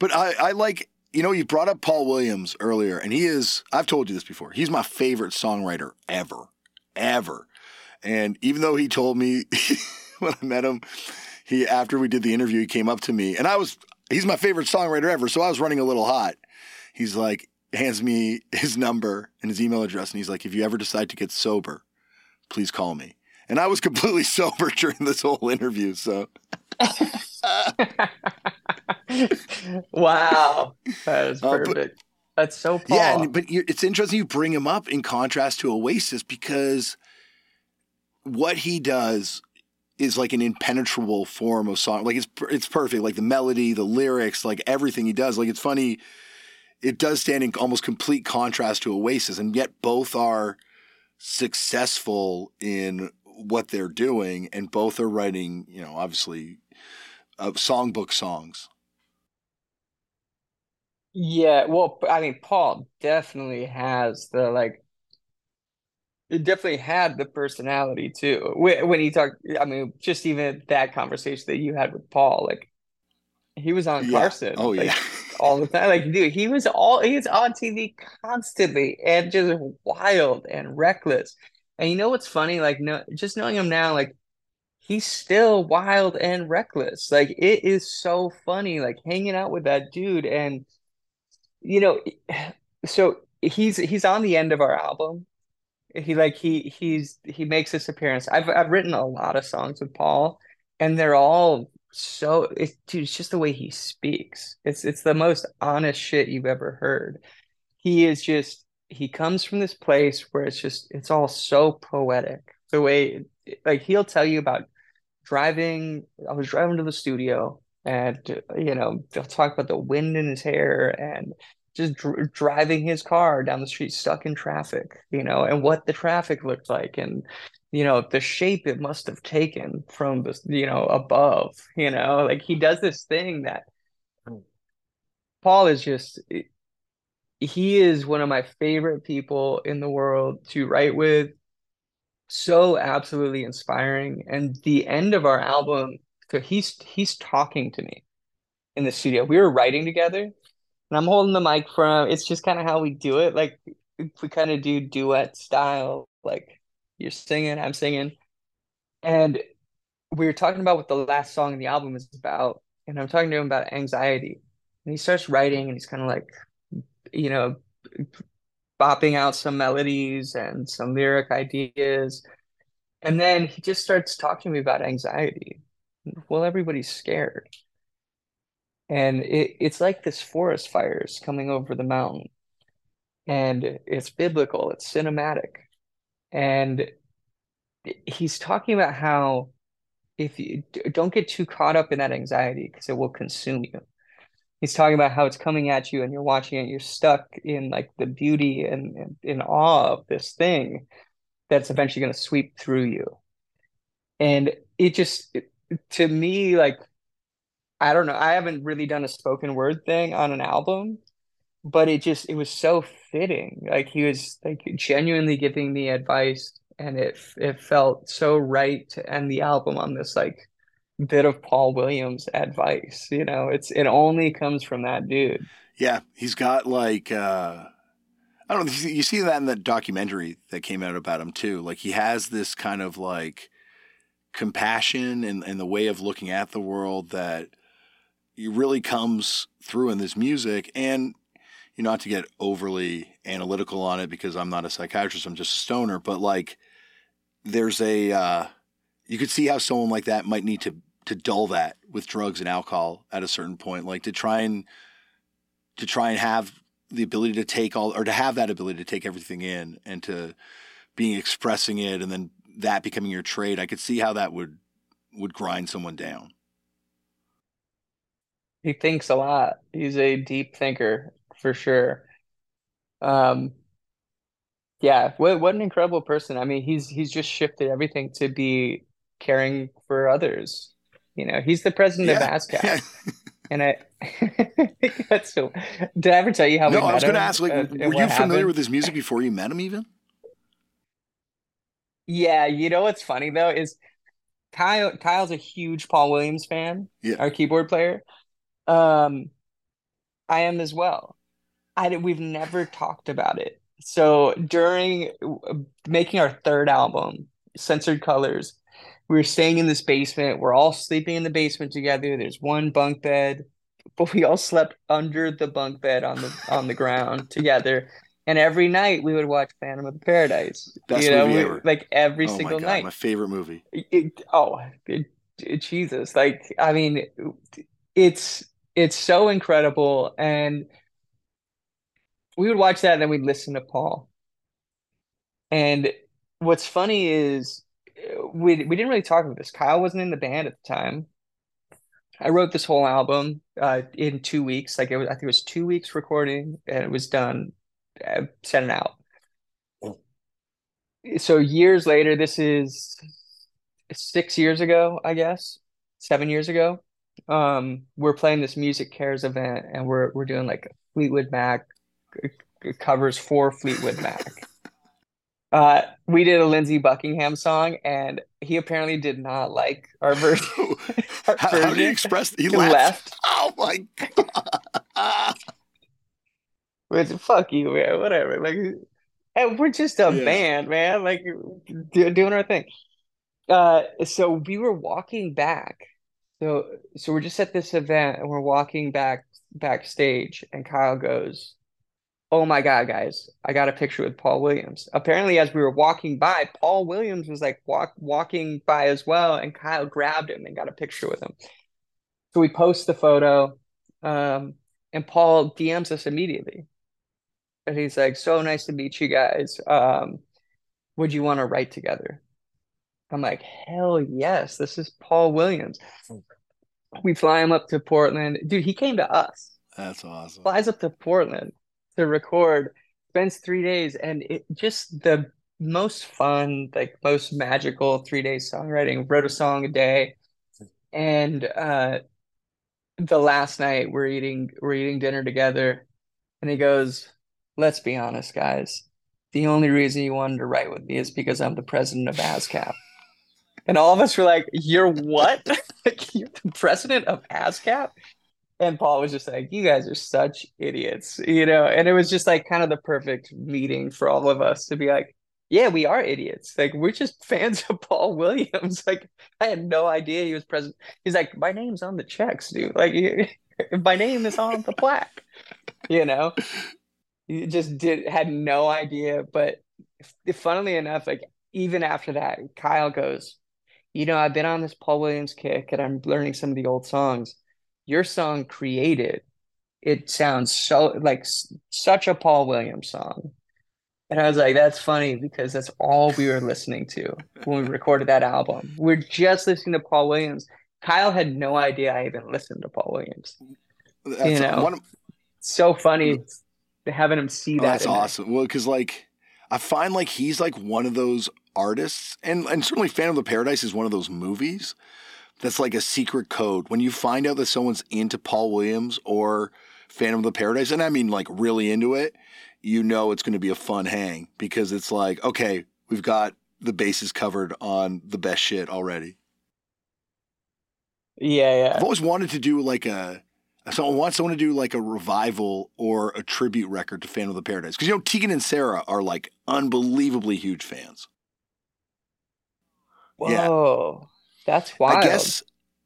But I, I like, you know, you brought up Paul Williams earlier, and he is, I've told you this before, he's my favorite songwriter ever, ever. And even though he told me when I met him, he, after we did the interview, he came up to me, and I was, he's my favorite songwriter ever, so I was running a little hot. He's like, hands me his number and his email address, and he's like, if you ever decide to get sober, please call me. And I was completely sober during this whole interview, so. Wow. That is Uh, but- perfect. That's so Paul. Yeah, and, but it's interesting you bring him up in contrast to Oasis because what he does is like an impenetrable form of song. Like it's it's perfect. Like the melody, the lyrics, like everything he does. Like it's funny. It does stand in almost complete contrast to Oasis, and yet both are successful in what they're doing, and both are writing. You know, obviously, uh, songbook songs. Yeah, well, I mean, Paul definitely has the like it definitely had the personality too. When he talked, I mean, just even that conversation that you had with Paul, like he was on Yeah. Carson, Oh like yeah. all the time. Like, dude, he was all he was on TV constantly and just wild and reckless. And you know what's funny? Like, no, just knowing him now, like he's still wild and reckless. Like, it is so funny, like hanging out with that dude. And you know, so he's he's on the end of our album. He like he he's he makes this appearance. I've I've written a lot of songs with Paul, and they're all so it's dude, it's just the way he speaks. It's it's the most honest shit you've ever heard. He is just he comes from this place where it's just it's all so poetic. The way like he'll tell you about driving. I was driving to the studio, and you know they'll talk about the wind in his hair and just dr driving his car down the street stuck in traffic, you know, and what the traffic looked like and you know the shape it must have taken from the you know above, you know, like he does this thing that hmm. Paul is just he is one of my favorite people in the world to write with. So absolutely inspiring. And the end of our album, he's he's talking to me in the studio. We were writing together, and I'm holding the mic from. It's just kind of how we do it. Like we kind of do duet style. Like you're singing, I'm singing, and we were talking about what the last song in the album is about. And I'm talking to him about anxiety, and he starts writing, and he's kind of like, you know, bopping out some melodies and some lyric ideas. And then he just starts talking to me about anxiety. Well, everybody's scared. And it, it's like this forest fires coming over the mountain. And it's biblical, it's cinematic. And he's talking about how if you don't get too caught up in that anxiety because it will consume you. He's talking about how it's coming at you and you're watching it, you're stuck in like the beauty and, and in awe of this thing that's eventually going to sweep through you. And it just, it, to me, like, I don't know, I haven't really done a spoken word thing on an album, but it just, it was so fitting. Like, he was like genuinely giving me advice, and it, it felt so right to end the album on this, like, bit of Paul Williams advice. You know, it's, it only comes from that dude. Yeah, he's got like uh I don't know. You see- you see that in the documentary that came out about him too. Like he has this kind of like compassion and, and the way of looking at the world that he really comes through in this music. And you know, not to get overly analytical on it because I'm not a psychiatrist, I'm just a stoner, but like there's a uh you could see how someone like that might need to to dull that with drugs and alcohol at a certain point, like to try and to try and have the ability to take all or to have that ability to take everything in and to being expressing it and then that becoming your trade i could see how that would would grind someone down He thinks a lot. He's a deep thinker for sure. Um, yeah, what what an incredible person. I mean, he's he's just shifted everything to be caring for others. You know, he's the president of Yeah. ASCAP. Yeah. And I that's so did I ever tell you how we no i was going to ask like and- were you familiar happened? with his music before you met him even Yeah, you know what's funny though is Kyle Kyle's a huge Paul Williams fan, Yeah. our keyboard player. Um, I am as well. I we've never talked about it. So during making our third album, Censored Colors, we were staying in this basement. We're all sleeping in the basement together. There's one bunk bed, but we all slept under the bunk bed on the on the ground together. And every night we would watch Phantom of the Paradise. Best you know, movie we- ever. like every oh my single god night. my favorite movie It, oh, it, it- Jesus! Like, I mean, it's it's so incredible, and we would watch that, and then we'd listen to Paul. And what's funny is we we didn't really talk about this. Kyle wasn't in the band at the time. I wrote this whole album uh, in two weeks. Like it was, I think it was two weeks recording, and it was done. Uh, sent it out. So years later, this is six years ago, I guess, seven years ago. Um, we're playing this Music Cares event, and we're we're doing like Fleetwood Mac covers for Fleetwood Mac. Uh, we did a Lindsey Buckingham song, and he apparently did not like our version. our how, version. how, did he express? He, he left. left. Oh my god! Which fuck you, man. Whatever. Like, and we're just a yeah. band, man. Like, do, doing our thing. Uh, so we were walking back. So, so we're just at this event, and we're walking back backstage, and Kyle goes, oh my god guys i got a picture with paul williams apparently as we were walking by paul williams was like walk, walking by as well and kyle grabbed him and got a picture with him so we post the photo um, and paul dms us immediately and he's like so nice to meet you guys. Um, would you want to write together? I'm like hell yes this is paul williams. We fly him up to portland. Dude he came to us. That's awesome. Flies up to portland to record spends three days and it just the most fun like most magical three days songwriting. Wrote a song a day. And uh the last night we're eating we're eating dinner together. And he goes let's be honest guys the only reason you wanted to write with me is because i'm the president of ascap and all of us were like you're what you're the president of ascap and Paul was just like, "You guys are such idiots," you know. And it was just like kind of the perfect meeting for all of us to be like, "Yeah, we are idiots. Like we're just fans of Paul Williams." Like I had no idea he was president. He's like, "My name's on the checks, dude. Like my name is on the plaque." You know, he just did had no idea. But funnily enough, like even after that, Kyle goes, "You know, I've been on this Paul Williams kick, and I'm learning some of the old songs." your song created it sounds so like such a paul williams song. And i was like that's funny because that's all we were listening to when we recorded that album. We're just listening to paul williams. Kyle had no idea i even listened to paul williams. That's you know? one, so funny having him see oh, that that's awesome well because like i find like he's like one of those artists and and certainly phantom of the paradise is one of those movies that's like a secret code. When you find out that someone's into Paul Williams or Phantom of the Paradise, and I mean like really into it, you know it's going to be a fun hang because it's like, okay, we've got the bases covered on the best shit already. Yeah, yeah. I've always wanted to do like a someone wants someone to do like a revival or a tribute record to Phantom of the Paradise because you know Tegan and Sara are like unbelievably huge fans. Whoa. Yeah. That's wild. I guess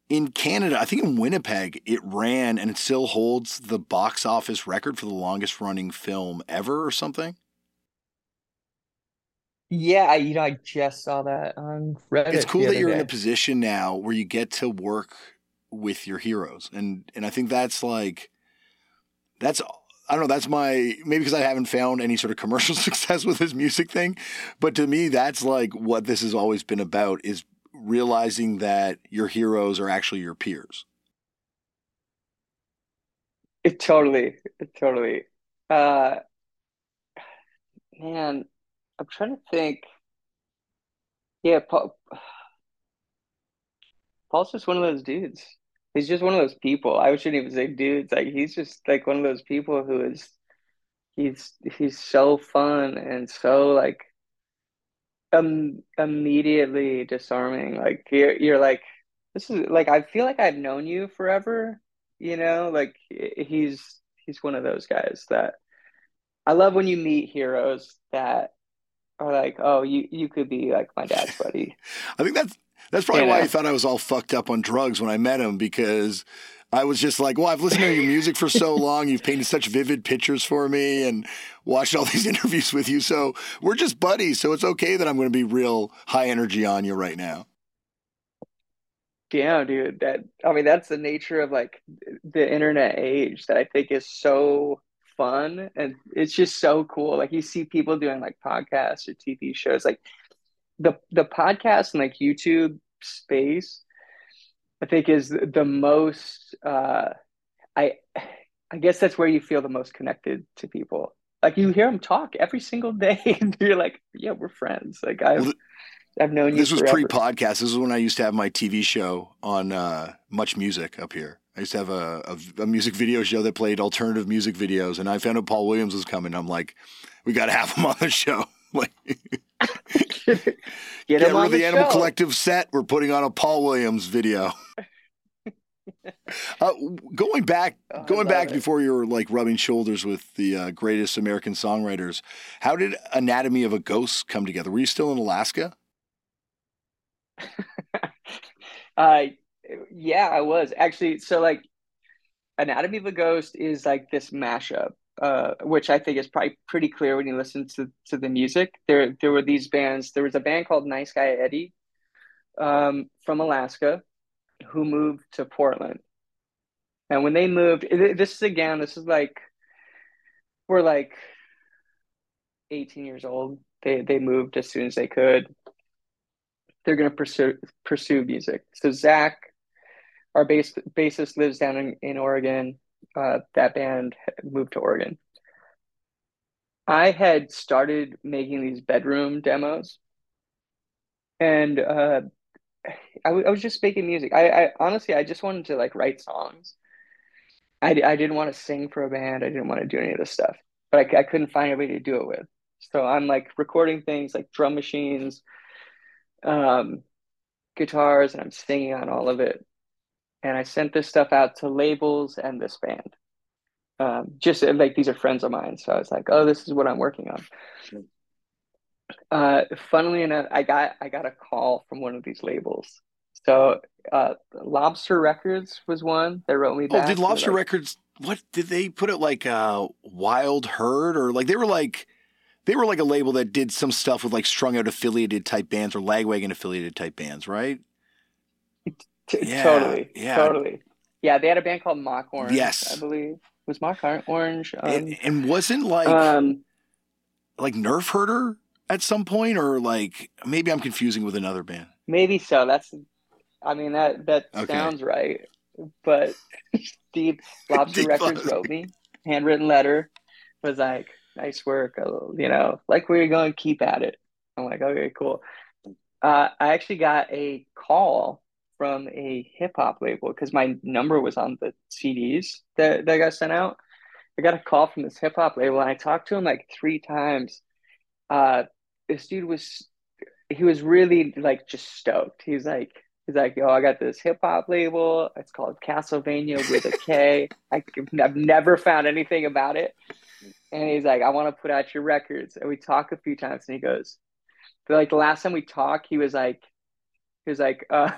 in Canada, I think in Winnipeg, it ran and it still holds the box office record for the longest running film ever or something. Yeah, you know, I just saw that on Reddit. It's cool that you're day. in a position now where you get to work with your heroes, and and I think that's like, that's I don't know. That's my maybe because I haven't found any sort of commercial success with this music thing, but to me, that's like what this has always been about: is realizing that your heroes are actually your peers. It totally, it totally. Uh, man, I'm trying to think. Yeah, Paul, Paul's just one of those dudes. He's just one of those people. I shouldn't even say dudes. Like he's just like one of those people who is he's he's so fun and so like um immediately disarming. Like you're you're like this is like I feel like I've known you forever. You know, like he's he's one of those guys that I love when you meet heroes that are like, oh, you you could be like my dad's buddy. I think that's that's probably why he thought I was all fucked up on drugs when I met him because I was just like, well, I've listened to your music for so long. You've painted such vivid pictures for me and watched all these interviews with you. So we're just buddies. So it's okay that I'm going to be real high energy on you right now. Yeah, dude. That I mean, that's the nature of like the internet age that I think is so fun and it's just so cool. Like you see people doing like podcasts or TV shows, like the the podcast and like YouTube space, I think is the most. Uh, I I guess that's where you feel the most connected to people. Like you hear them talk every single day, and you're like, yeah, we're friends. Like I've I've known you. This was forever. pre-podcast. This is when I used to have my TV show on uh, Much Music up here. I used to have a, a, a music video show that played alternative music videos, and I found out Paul Williams was coming. I'm like, we got to have him on the show. like, Get, get him rid on of the, the Animal. Collective set. We're putting on a Paul Williams video. uh, going back, Oh, going back it. before you were like rubbing shoulders with the uh, greatest American songwriters. How did Anatomy of a Ghost come together? Were you still in Alaska? Uh, yeah, I was actually. So like, Anatomy of a Ghost is like this mashup, uh, which I think is probably pretty clear when you listen to to the music. There, there were these bands. There was a band called Nice Guy Eddie, um, from Alaska, who moved to Portland. And when they moved, this is again, this is like, we're like 18 years old. They they moved as soon as they could. They're gonna pursue pursue music. So Zach, our bass bassist, lives down in, in Oregon. Uh, that band moved to Oregon. I had started making these bedroom demos, and uh, I, w- I was just making music. I, I honestly, I just wanted to like write songs. I, I didn't want to sing for a band. I didn't want to do any of this stuff, but I, I couldn't find anybody to do it with. So I'm like recording things like drum machines, um, guitars, and I'm singing on all of it. And I sent this stuff out to labels and this band. Um, just like these are friends of mine. So I was like, oh, this is what I'm working on. Uh, funnily enough, I got I got a call from one of these labels. So uh, Lobster Records was one that wrote me Oh, did Lobster like, Records? What did they put it like? Uh, Wild Herd or like they were like they were like a label that did some stuff with like strung out affiliated type bands or lagwagon affiliated type bands, right? Yeah, totally, yeah. totally. Yeah, they had a band called Mock Orange. Yes. I believe was Mock Orange. Um, and, and wasn't like um, like Nerf Herder at some point, or like maybe I'm confusing with another band. maybe so. That's, I mean that that Okay. sounds right. But Steve Lobster Steve Records Lobster. wrote me handwritten letter was like, "Nice work, uh, you know, like where you're going, to keep at it." I'm like, "Okay, cool." Uh, I actually got a call from a hip hop label because my number was on the CDs that, that got sent out. I got a call from this hip hop label and I talked to him like three times. Uh, this dude was, he was really like just stoked. He's like, he's like, yo, I got this hip hop label. It's called Castlevania with a K. I, I've never found anything about it. And he's like, I want to put out your records. And we talk a few times and he goes, but like the last time we talked, he was like, he was like, uh,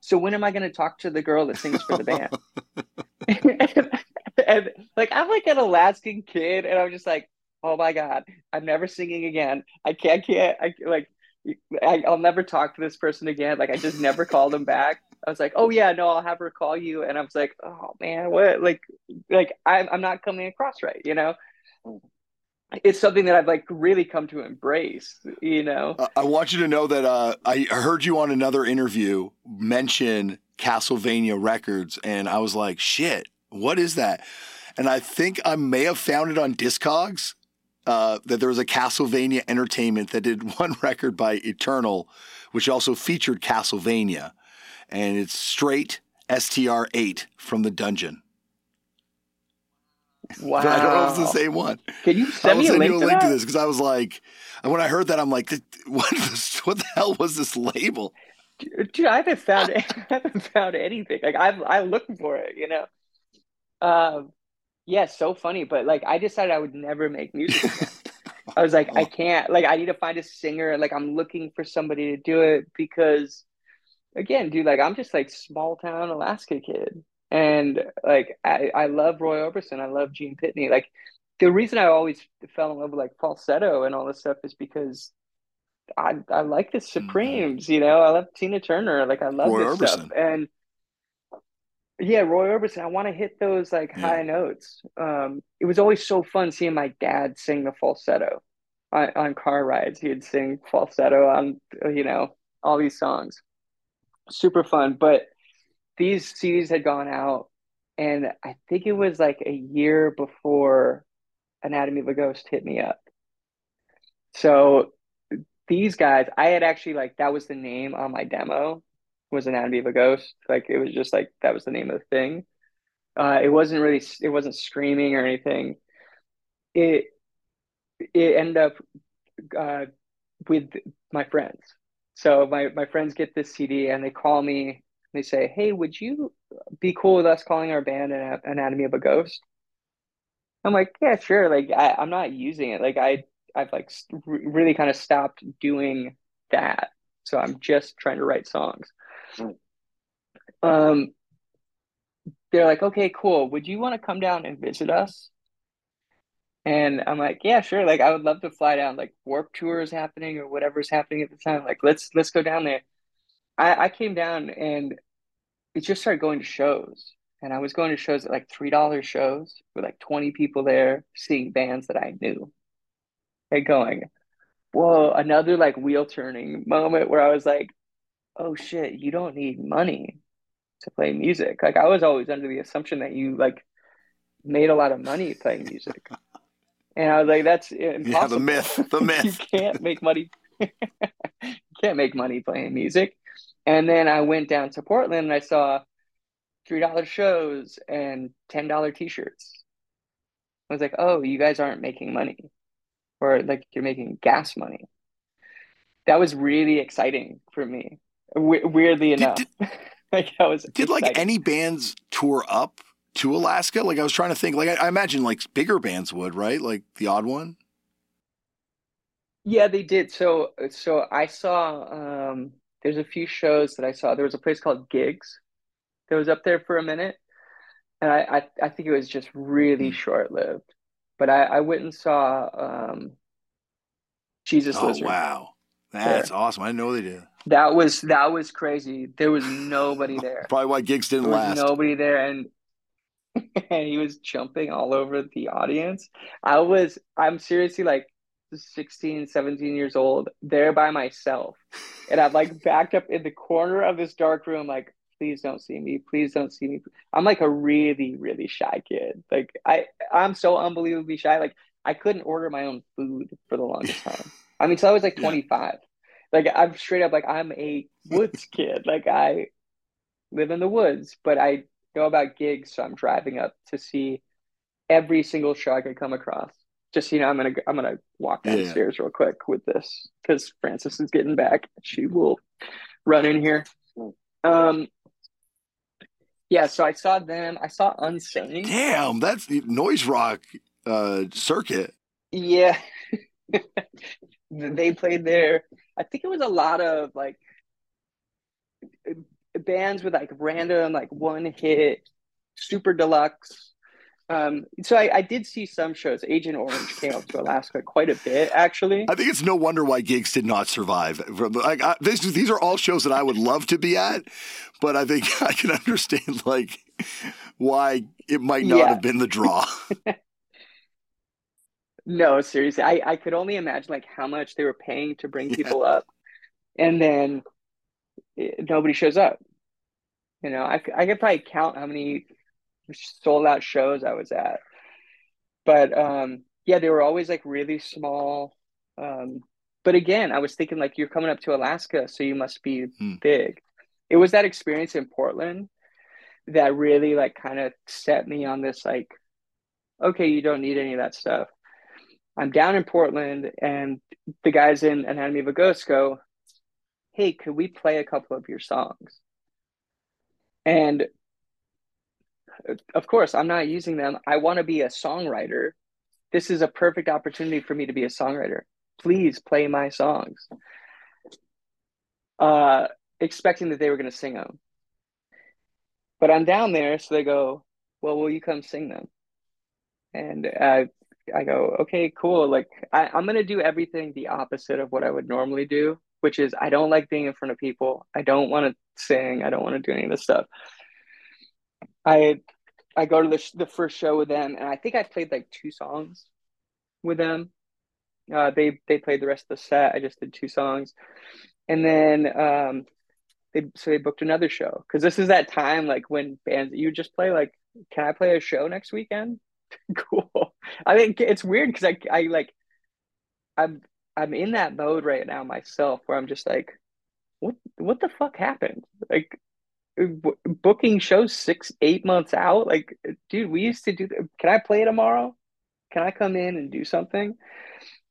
so when am I going to talk to the girl that sings for the band? and, and, like I'm like an Alaskan kid, and I'm just like, oh my god, I'm never singing again. I can't, can't, I like, I, I'll never talk to this person again. Like I just never called him back. I was like, oh yeah, no, I'll have her call you, and I was like, oh man, what? Like, like I'm I'm not coming across right, you know. It's something that I've like really come to embrace, you know. I want you to know that uh, I heard you on another interview mention Castlevania Records, and I was like, shit, what is that? And I think I may have found it on Discogs. Uh, that there was a Castlevania Entertainment that did one record by Eternal, which also featured Castlevania, and it's straight STR8 from the dungeon. Wow. I don't know if it's the same one. Can you send me a send link you a to link to this because I was like, and when I heard that, I'm like, what, the, what the hell was this label? Dude, I haven't found I haven't found anything. Like I'm I'm looking for it, you know. Um, yeah, so funny, but like I decided I would never make music. I was like, I can't. Like I need to find a singer. Like I'm looking for somebody to do it because, again, dude, like I'm just like small town Alaska kid, and like I I love Roy Orbison. I love Gene Pitney. Like the reason I always fell in love with like falsetto and all this stuff is because I I like the Supremes, you know. I love Tina Turner. Like I love Roy this stuff. Orbison. And yeah, Roy Orbison. I want to hit those like Yeah. high notes. Um, it was always so fun seeing my dad sing the falsetto. on, on car rides. He would sing falsetto on, you know, all these songs. Super fun. But these CDs had gone out, and I think it was like a year before Anatomy of a Ghost hit me up. So these guys, I had actually like that was the name on my demo was Anatomy of a Ghost. Like it was just like that was the name of the thing. Uh, it wasn't really it wasn't screaming or anything. It it ended up uh, with my friends. So my my friends get this CD and they call me. They say, "Hey, would you be cool with us calling our band an- Anatomy of a Ghost?" I'm like, "Yeah, sure." Like I, I'm not using it. Like I I've like really kind of stopped doing that. So I'm just trying to write songs. Um, they're like, okay, cool. Would you want to come down and visit us? And I'm like, yeah, sure. Like, I would love to fly down. Like, Warped Tour is happening or whatever's happening at the time. Like, let's let's go down there. I I came down and it just started going to shows, and I was going to shows at like three dollars shows with like twenty people there, seeing bands that I knew. And going, whoa! Another like wheel turning moment where I was like, oh shit, you don't need money to play music. Like I was always under the assumption that you like made a lot of money playing music. And I was like, that's impossible. Yeah, the myth, the myth. you can't make money. you can't make money playing music. And then I went down to Portland and I saw three dollar shows and ten dollar t-shirts. I was like, oh, you guys aren't making money, or like you're making gas money. That was really exciting for me. W- weirdly enough, did, did, like that was. Did exciting. like any bands tour up to Alaska? Like I was trying to think. Like I, I imagine like bigger bands would, right? Like the odd one. Yeah, they did. So so I saw um there's a few shows that I saw. There was a place called Gigs that was up there for a minute. And I I, I think it was just really mm. short lived. But I, I went and saw um Jesus oh, Lizard. wow. That's there. awesome. I didn't know they did. That was that was crazy. There was nobody there. Probably why gigs didn't there last. nobody there, and and he was jumping all over the audience. I was, I'm seriously like 16, 17 years old, there by myself. And I'm like backed up in the corner of this dark room, like, please don't see me. Please don't see me. I'm like a really, really shy kid. Like I, I'm so unbelievably shy. Like I couldn't order my own food for the longest time. I mean, so I was like 25. Yeah. Like I'm straight up like I'm a woods kid. Like I live in the woods, but I know about gigs, so I'm driving up to see every single show I could come across. Just you know, I'm gonna I'm gonna walk downstairs yeah. real quick with this because Francis is getting back. She will run in here. Um, yeah. So I saw them. I saw Unsane. Damn, that's the noise rock uh, circuit. Yeah, they played there. I think it was a lot of like bands with like random like one hit super deluxe um, so I, I, did see some shows. Agent Orange came up to Alaska quite a bit, actually. I think it's no wonder why gigs did not survive. Like I, this, these are all shows that I would love to be at, but I think I can understand like why it might not yeah. have been the draw. no, seriously, I, I could only imagine like how much they were paying to bring people up, and then it, nobody shows up. You know, I, I could probably count how many sold out shows I was at. But um, yeah, they were always like really small. Um, but again, I was thinking like you're coming up to Alaska, so you must be hmm. big. It was that experience in Portland that really like kind of set me on this like, okay, you don't need any of that stuff. I'm down in Portland, and the guys in Anatomy of a Ghost go, "Hey, could we play a couple of your songs?" And of course, I'm not using them. I want to be a songwriter. This is a perfect opportunity for me to be a songwriter. Please play my songs. Uh, expecting that they were going to sing them. But I'm down there, so they go, "Well, will you come sing them?" And I, I go, "Okay, cool." Like I, I'm going to do everything the opposite of what I would normally do, which is I don't like being in front of people. I don't want to sing. I don't want to do any of this stuff. I I go to the the first show with them, and I think I played like two songs with them, Uh, they they played the rest of the set. I just did two songs, and then um, they so they booked another show because this is that time like when bands you just play like, can I play a show next weekend? cool. I think it's weird because I I like I'm I'm in that mode right now myself where I'm just like, what what the fuck happened? Like booking shows six eight months out. Like, dude, we used to do. Can I play tomorrow? Can I come in and do something?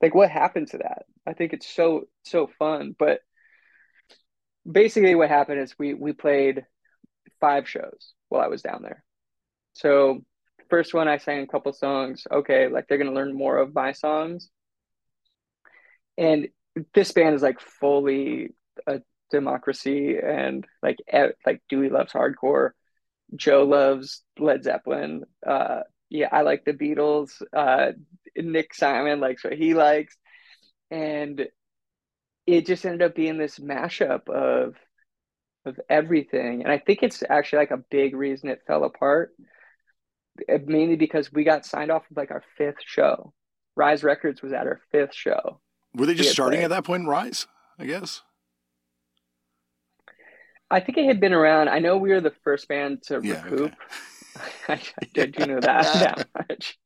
Like, what happened to that? I think it's so so fun. But basically, what happened is we we played five shows while I was down there. So first one, I sang a couple songs. Okay, like they're gonna learn more of my songs and this band is like fully a democracy and like like Dewey loves hardcore, Joe loves Led Zeppelin. Uh, yeah, I like the Beatles. Uh, Nick Simon likes what he likes, and it just ended up being this mashup of of everything. And I think it's actually like a big reason it fell apart, mainly because we got signed off of like our fifth show. Rise Records was at our fifth show, were they just starting at that point in Rise? I guess. I think it had been around. I know we were the first band to yeah, recoup. Okay. I, did you know that that much.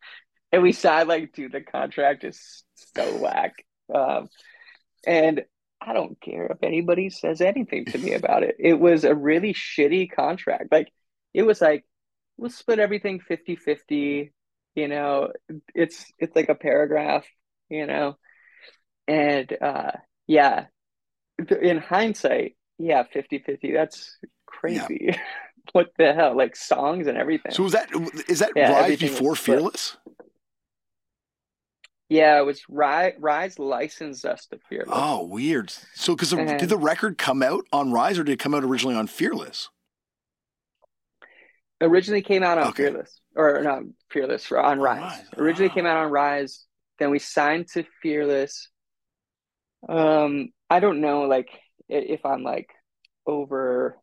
And we signed like, dude, the contract is so whack. Um, and I don't care if anybody says anything to me about it. It was a really shitty contract. Like, it was like, we'll split everything 50 50. You know, it's it's like a paragraph, you know, and uh, yeah, in hindsight, yeah, 50 50, that's crazy. Yeah. what the hell? Like songs and everything. So was that, is that yeah, Rise before Fearless? Yeah, it was Rise, Rise licensed us to Fearless. Oh, weird. So, because did the record come out on Rise or did it come out originally on Fearless? Originally came out on okay. Fearless, or not Fearless, on Rise. Rise. Originally oh. came out on Rise. Then we signed to Fearless. Um, I don't know, like if I'm like over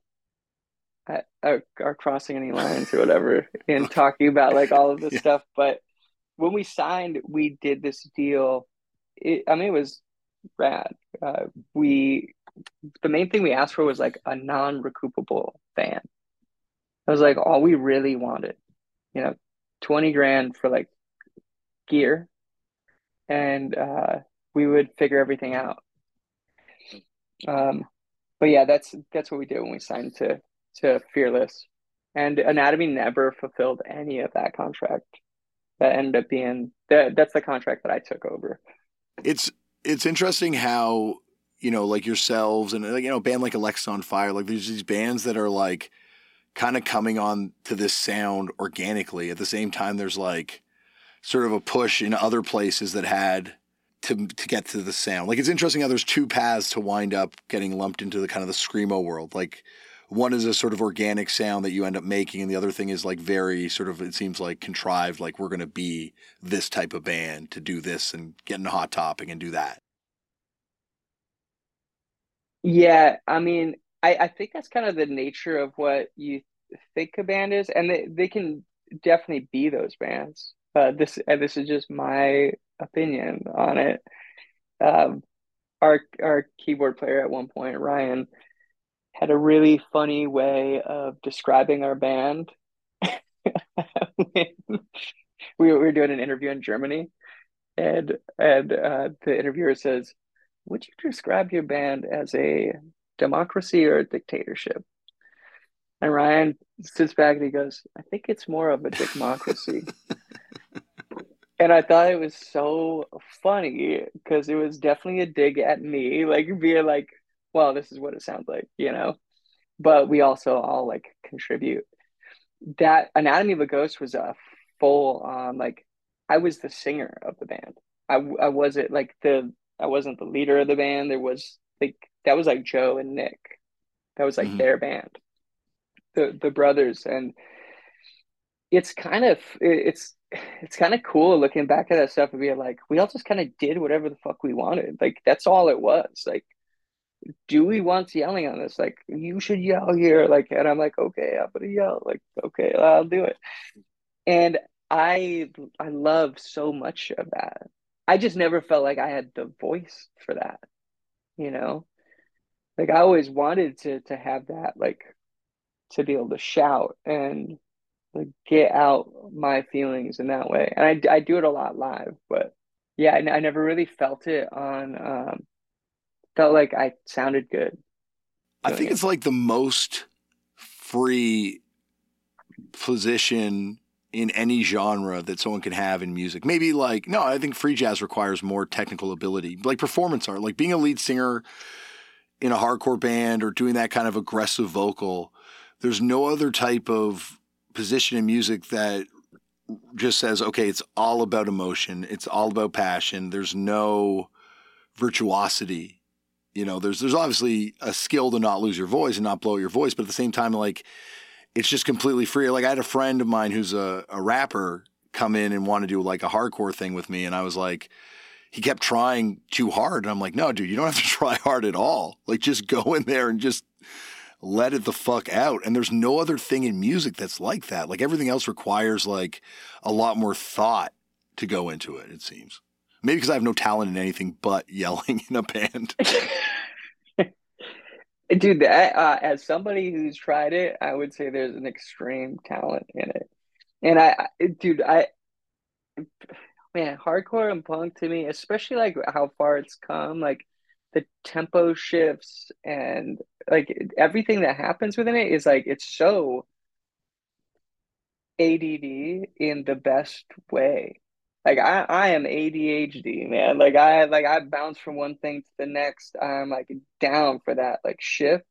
are crossing any lines or whatever in talking about like all of this yeah. stuff. But when we signed, we did this deal. It, I mean, it was rad. Uh, we the main thing we asked for was like a non-recoupable van. That was like all we really wanted. You know, twenty grand for like gear, and uh, we would figure everything out. Um, but yeah, that's that's what we did when we signed to to Fearless, and Anatomy never fulfilled any of that contract. That ended up being that that's the contract that I took over. It's it's interesting how you know like yourselves and like you know band like Alexisonfire, like there's these bands that are like kind of coming on to this sound organically at the same time there's like sort of a push in other places that had to to get to the sound. Like it's interesting how there's two paths to wind up getting lumped into the kind of the screamo world. Like one is a sort of organic sound that you end up making, and the other thing is like very sort of it seems like contrived. Like we're going to be this type of band to do this and get in a hot topic and do that. Yeah, I mean, I, I think that's kind of the nature of what you think a band is, and they, they can definitely be those bands. Uh, this this is just my opinion on it. Um, our our keyboard player at one point, Ryan, had a really funny way of describing our band. we, we were doing an interview in Germany, and and uh, the interviewer says, "Would you describe your band as a democracy or a dictatorship?" And Ryan sits back and he goes, "I think it's more of a democracy." And I thought it was so funny because it was definitely a dig at me, like being like, "Well, this is what it sounds like," you know. But we also all like contribute. That Anatomy of a Ghost was a full on like I was the singer of the band. I I wasn't like the I wasn't the leader of the band. There was like that was like Joe and Nick. That was like mm-hmm. their band, the the brothers, and it's kind of it's it's kind of cool looking back at that stuff and being like, we all just kind of did whatever the fuck we wanted. Like that's all it was. Like do Dewey wants yelling on this, like you should yell here, like, and I'm like, okay, I'm gonna yell, like, okay, I'll do it. And I I love so much of that. I just never felt like I had the voice for that, you know? Like I always wanted to to have that like to be able to shout and like get out my feelings in that way. And I I do it a lot live, but yeah, I, I never really felt it on um felt like I sounded good. I think it. it's like the most free position in any genre that someone can have in music. Maybe like no, I think free jazz requires more technical ability, like performance art, like being a lead singer in a hardcore band or doing that kind of aggressive vocal. There's no other type of position in music that just says, okay, it's all about emotion, it's all about passion. There's no virtuosity. You know, there's there's obviously a skill to not lose your voice and not blow your voice, but at the same time, like it's just completely free. Like I had a friend of mine who's a, a rapper come in and want to do like a hardcore thing with me, and I was like, he kept trying too hard, and I'm like, no, dude, you don't have to try hard at all. Like just go in there and just let it the fuck out. And there's no other thing in music that's like that. Like everything else requires like a lot more thought to go into it. It seems. Maybe because I have no talent in anything but yelling in a band. Dude, that, uh, as somebody who's tried it, I would say there's an extreme talent in it. And I, I, dude, I, man, hardcore and punk to me, especially like how far it's come, like the tempo shifts and like everything that happens within it is like it's so ADD in the best way. Like I, I am ADHD, man. Like I like I bounce from one thing to the next. I'm like down for that like shift.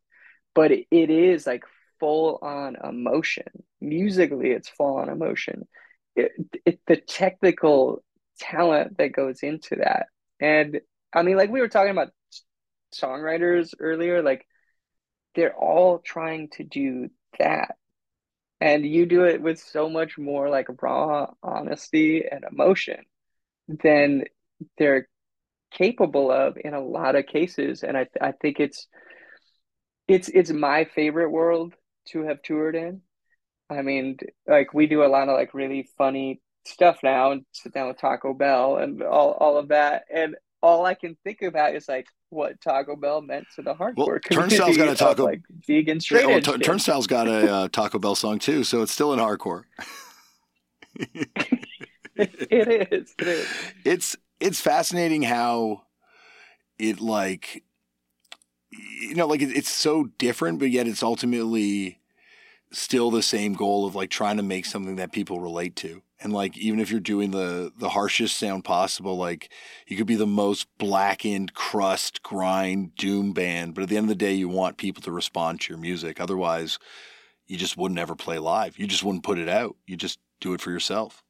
But it, it is like full on emotion. Musically, it's full on emotion. It, it the technical talent that goes into that. And I mean, like we were talking about songwriters earlier, like they're all trying to do that. And you do it with so much more like raw honesty and emotion than they're capable of in a lot of cases. And i i think it's it's it's my favorite world to have toured in. I mean like we do a lot of like really funny stuff now and sit down with taco bell and all, all of that. And all i can think about is like what Taco Bell meant to the hardcore well, Turnstile's got a Taco like vegan straight yeah, well, t- Turnstile's got a uh, Taco Bell song too, so it's still in hardcore. it is. It is. It's it's fascinating how it like you know like it, it's so different, but yet it's ultimately still the same goal of like trying to make something that people relate to and like even if you're doing the the harshest sound possible like you could be the most blackened crust grind doom band but at the end of the day you want people to respond to your music. Otherwise you just wouldn't ever play live. You just wouldn't put it out. You just do it for yourself.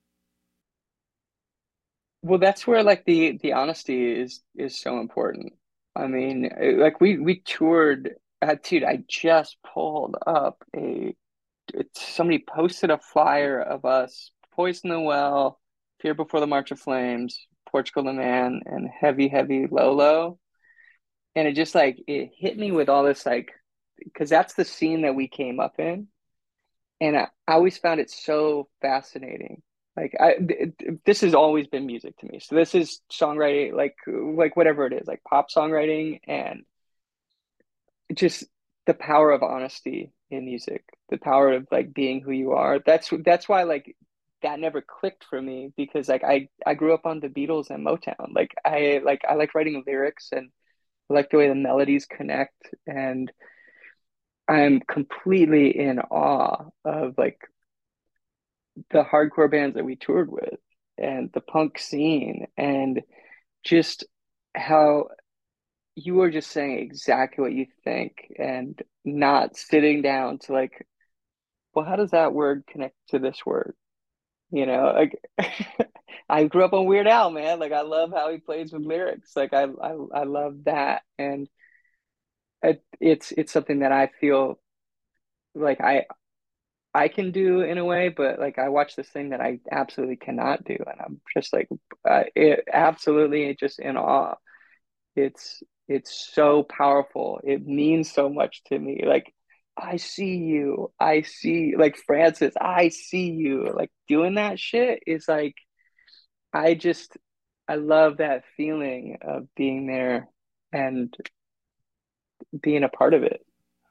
Well that's where like the the honesty is is so important. I mean like we we toured uh, dude i just pulled up a somebody posted a flyer of us Poison the Well, Fear Before the March of Flames, Portugal the Man, and Heavy Heavy Low Low. And it just like it hit me with all this like because that's the scene that we came up in. And I, I always found it so fascinating. Like I this has always been music to me. So this is songwriting like like whatever it is, like pop songwriting and just the power of honesty in music the power of like being who you are that's that's why like that never clicked for me because like I I grew up on the Beatles and Motown. Like I like I like writing lyrics and I like the way the melodies connect and I'm completely in awe of like the hardcore bands that we toured with and the punk scene and just how you are just saying exactly what you think and not sitting down to like well how does that word connect to this word you know, like I grew up on Weird Al, man. Like I love how he plays with lyrics. Like I I, I love that, and it, it's it's something that I feel like I I can do in a way, but like I watch this thing that I absolutely cannot do, and I'm just like, uh, it absolutely just in awe. It's it's so powerful. It means so much to me. Like I see you. I see like Francis, I see you. Like doing that shit is like I just I love that feeling of being there and being a part of it.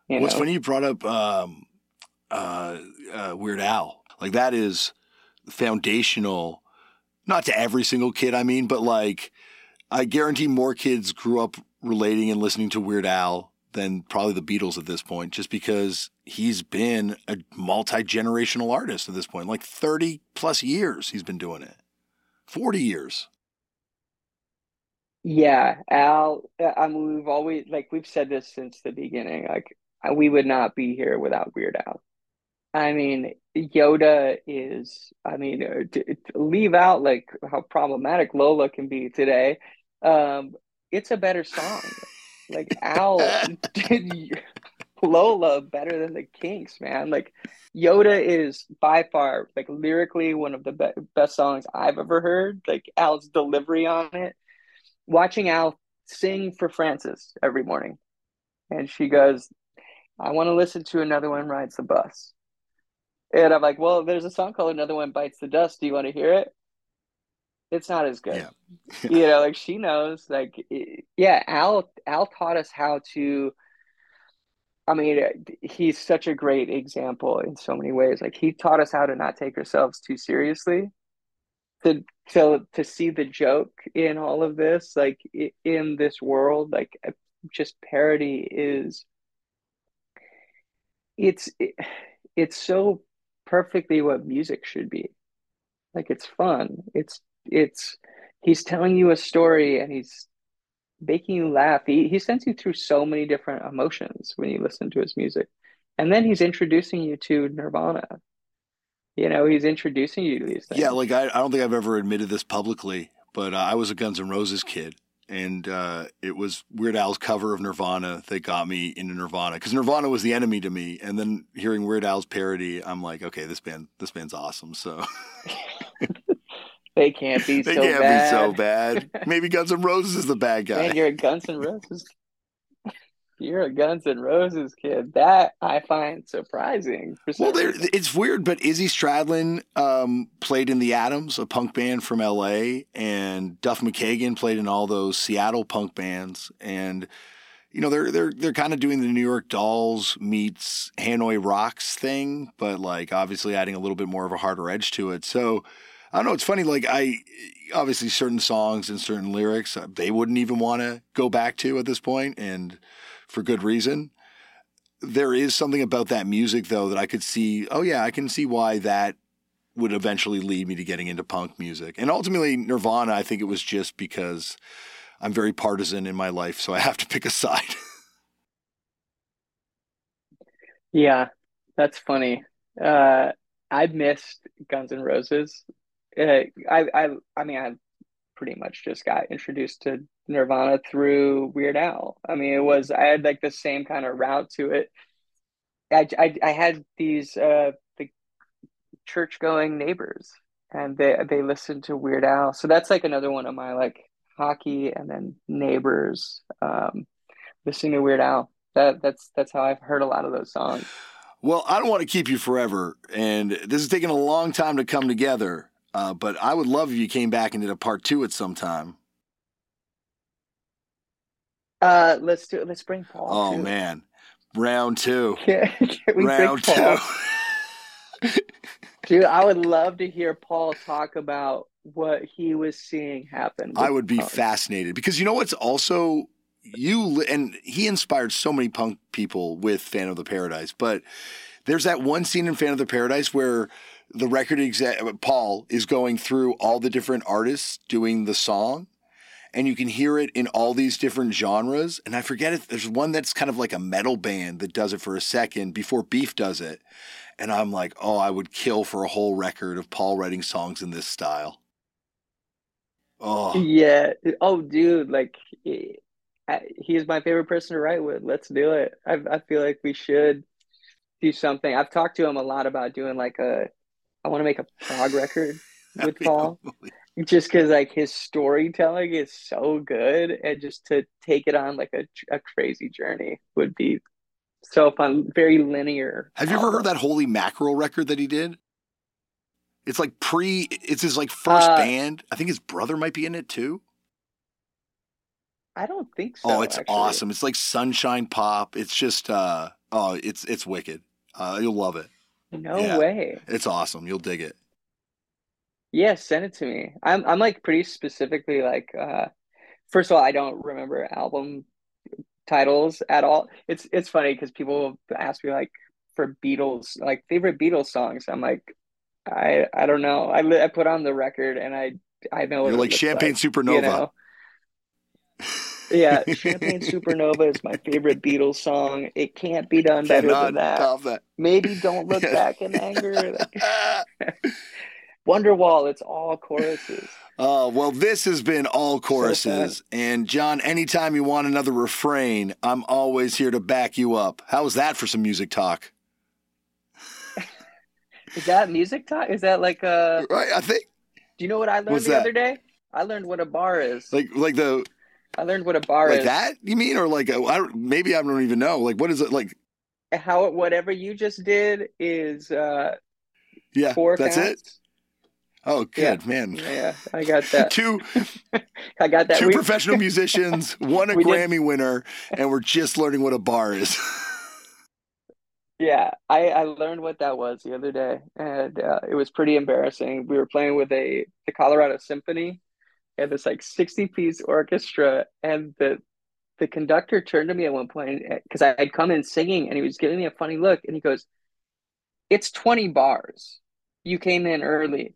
You What's know? funny you brought up um, uh, uh, Weird Al. Like that is foundational, not to every single kid, I mean, but like I guarantee more kids grew up relating and listening to Weird Al than probably the Beatles at this point, just because he's been a multi generational artist at this point. Like 30 plus years he's been doing it, 40 years. Yeah, Al, uh, I mean, we've always, like, we've said this since the beginning. Like, uh, we would not be here without Weird Al. I mean, Yoda is, I mean, uh, to, to leave out like how problematic Lola can be today. Um, it's a better song. Like, Al did Lola better than the Kinks, man. Like, Yoda is by far, like, lyrically one of the be best songs I've ever heard. Like, Al's delivery on it watching Al sing for Frances every morning. And she goes, I want to listen to Another One Rides the Bus. And I'm like, well, there's a song called Another One Bites the Dust. Do you want to hear it? It's not as good. Yeah. you know, like she knows, like, yeah, Al, Al taught us how to, I mean, he's such a great example in so many ways. Like he taught us how to not take ourselves too seriously to to to see the joke in all of this like in this world like uh, just parody is it's it's so perfectly what music should be like it's fun it's it's he's telling you a story and he's making you laugh. He, he sends you through so many different emotions when you listen to his music. And then he's introducing you to nirvana. You know he's introducing you to these things. Yeah, like I, I don't think I've ever admitted this publicly, but uh, I was a Guns N' Roses kid, and uh, it was Weird Al's cover of Nirvana that got me into Nirvana because Nirvana was the enemy to me, and then hearing Weird Al's parody, I'm like, okay, this band, this band's awesome. So they can't be they so can't bad. be so bad. Maybe Guns N' Roses is the bad guy. Man, you're a Guns N' Roses. You're a Guns N' Roses kid. That I find surprising. Well, it's weird, but Izzy Stradlin um, played in the Atoms, a punk band from LA, and Duff McKagan played in all those Seattle punk bands. And you know, they're they're they're kind of doing the New York Dolls meets Hanoi Rocks thing, but like obviously adding a little bit more of a harder edge to it. So I don't know. It's funny. Like I obviously certain songs and certain lyrics uh, they wouldn't even want to go back to at this point, and for good reason there is something about that music though that I could see. Oh yeah, I can see why that would eventually lead me to getting into punk music. And ultimately Nirvana, I think it was just because I'm very partisan in my life, so I have to pick a side. Yeah, that's funny. Uh, I missed Guns N' Roses. Uh, I, I, I mean, I pretty much just got introduced to Nirvana through Weird Al. I mean, it was I had like the same kind of route to it. I, I, I had these uh the church going neighbors, and they they listened to Weird Al. So that's like another one of my like hockey and then neighbors um listening to Weird Al. That that's that's how I've heard a lot of those songs. well, I don't want to keep you forever, and this is taking a long time to come together. Uh, but I would love if you came back and did a part two at some time. Uh, let's do. It. Let's bring Paul. Oh too. man, round two, Can, can we round bring Paul? two. Dude, I would love to hear Paul talk about what he was seeing happen. I would be punk. fascinated because you know what's also you and he inspired so many punk people with Phantom of the Paradise, but there's that one scene in Phantom of the Paradise where the record exec Paul is going through all the different artists doing the song and you can hear it in all these different genres and I forget it there's one that's kind of like a metal band that does it for a second before Beef does it and I'm like oh I would kill for a whole record of Paul writing songs in this style. Oh. Yeah. Oh, dude, like he's my favorite person to write with. Let's do it. I I feel like we should do something. I've talked to him a lot about doing like a. I want to make a prog record with Paul, just because like his storytelling is so good, and just to take it on like a a crazy journey would be so fun. Very linear. Have you ever heard that Holy Mackerel record that he did? It's like pre. It's his like first Uh, band. I think his brother might be in it too. I don't think so. oh, it's actually. awesome. It's like sunshine pop. It's just uh oh, it's it's wicked. Uh, you'll love it. No Yeah. way. It's awesome. You'll dig it. Yeah, send it to me. I'm I'm like pretty specifically like uh first of all, I don't remember album titles at all. It's it's funny because people ask me like for Beatles, like favorite Beatles songs. I'm like, I I don't know. I I put on the record and I I know You're like Champagne like, Supernova. you know? Yeah, Champagne Supernova is my favorite Beatles song. It can't be done better Cannot than that. that. Maybe don't look back in anger. Wonderwall, it's all choruses. Oh, well, this has been all choruses. sad. and John, anytime you want another refrain, I'm always here to back you up. How's that for some music talk? Is that music talk? Is that like uh Right? I think do you know what I learned What's the that? other day? I learned what a bar is. like like the I learned what a bar like is. that you mean or like a, I don't, maybe I don't even know. Like what is it like? How whatever you just did is uh Yeah, four that's it. Oh, good man. Yeah, I got that. Two I got that. two We- professional musicians, one a We did- Grammy winner, and we're just learning what a bar is. Yeah, I, I learned what that was the other day, and uh, it was pretty embarrassing. We were playing with a the Colorado Symphony, and this like sixty piece orchestra, and the the conductor turned to me at one point eh, because I had come in singing, and he was giving me a funny look, and he goes, "It's twenty bars. You came in early,"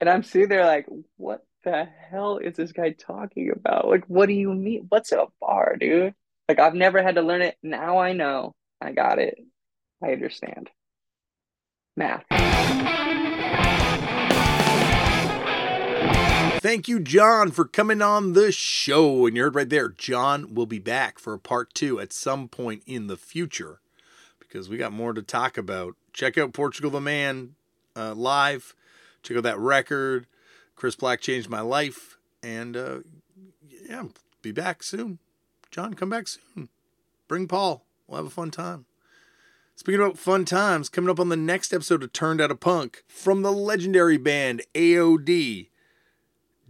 and I'm sitting there like, "What the hell is this guy talking about? Like, what do you mean? What's a bar, dude? Like, I've never had to learn it. Now I know. I got it." I understand. Math. Thank you, John, for coming on the show. And you heard right there, John will be back for a part two at some point in the future because we got more to talk about. Check out Portugal the Man uh, live. Check out that record. Chris Black changed my life. And uh, yeah, be back soon. John, come back soon. Bring Paul. We'll have a fun time. Speaking about fun times, coming up on the next episode of Turned Out a Punk from the legendary band AOD.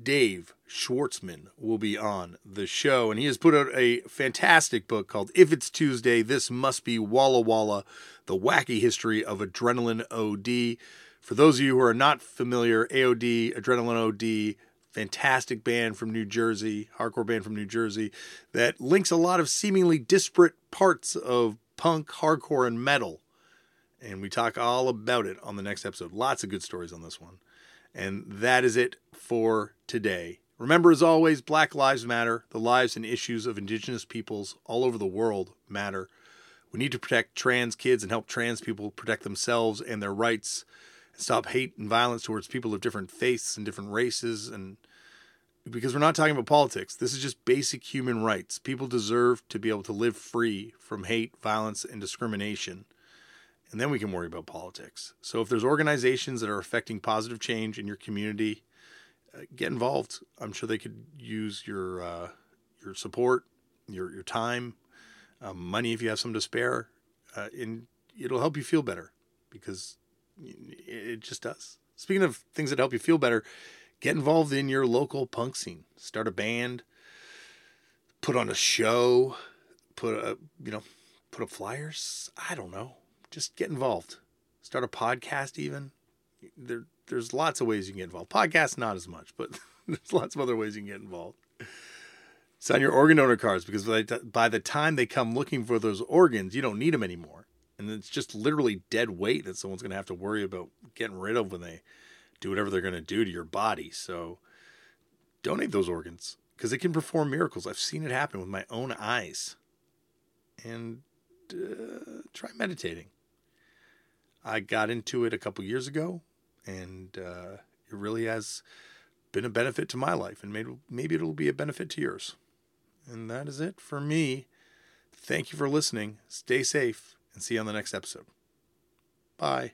Dave Schwartzman will be on the show, and he has put out a fantastic book called If It's Tuesday, This Must Be Walla Walla The Wacky History of Adrenalin OD. For those of you who are not familiar, AOD, Adrenalin OD, fantastic band from New Jersey, hardcore band from New Jersey, that links a lot of seemingly disparate parts of punk, hardcore, and metal. And we talk all about it on the next episode. Lots of good stories on this one. And that is it for today. Remember, as always, Black Lives Matter. The lives and issues of Indigenous peoples all over the world matter. We need to protect trans kids and help trans people protect themselves and their rights and stop hate and violence towards people of different faiths and different races. And because we're not talking about politics, this is just basic human rights. People deserve to be able to live free from hate, violence, and discrimination and then we can worry about politics. So if there's organizations that are affecting positive change in your community, uh, get involved. I'm sure they could use your uh, your support, your your time, um, money if you have some to spare, uh, and it'll help you feel better because it just does. Speaking of things that help you feel better, get involved in your local punk scene. Start a band, put on a show, put a you know, put up flyers. I don't know just get involved. Start a podcast even. There there's lots of ways you can get involved. Podcasts not as much, but there's lots of other ways you can get involved. Sign your organ donor cards because by the, by the time they come looking for those organs, you don't need them anymore. And it's just literally dead weight that someone's going to have to worry about getting rid of when they do whatever they're going to do to your body. So donate those organs because it can perform miracles. I've seen it happen with my own eyes. And uh, try meditating. I got into it a couple years ago, and uh, it really has been a benefit to my life, and maybe maybe it'll be a benefit to yours. And that is it for me. Thank you for listening. Stay safe, and see you on the next episode. Bye.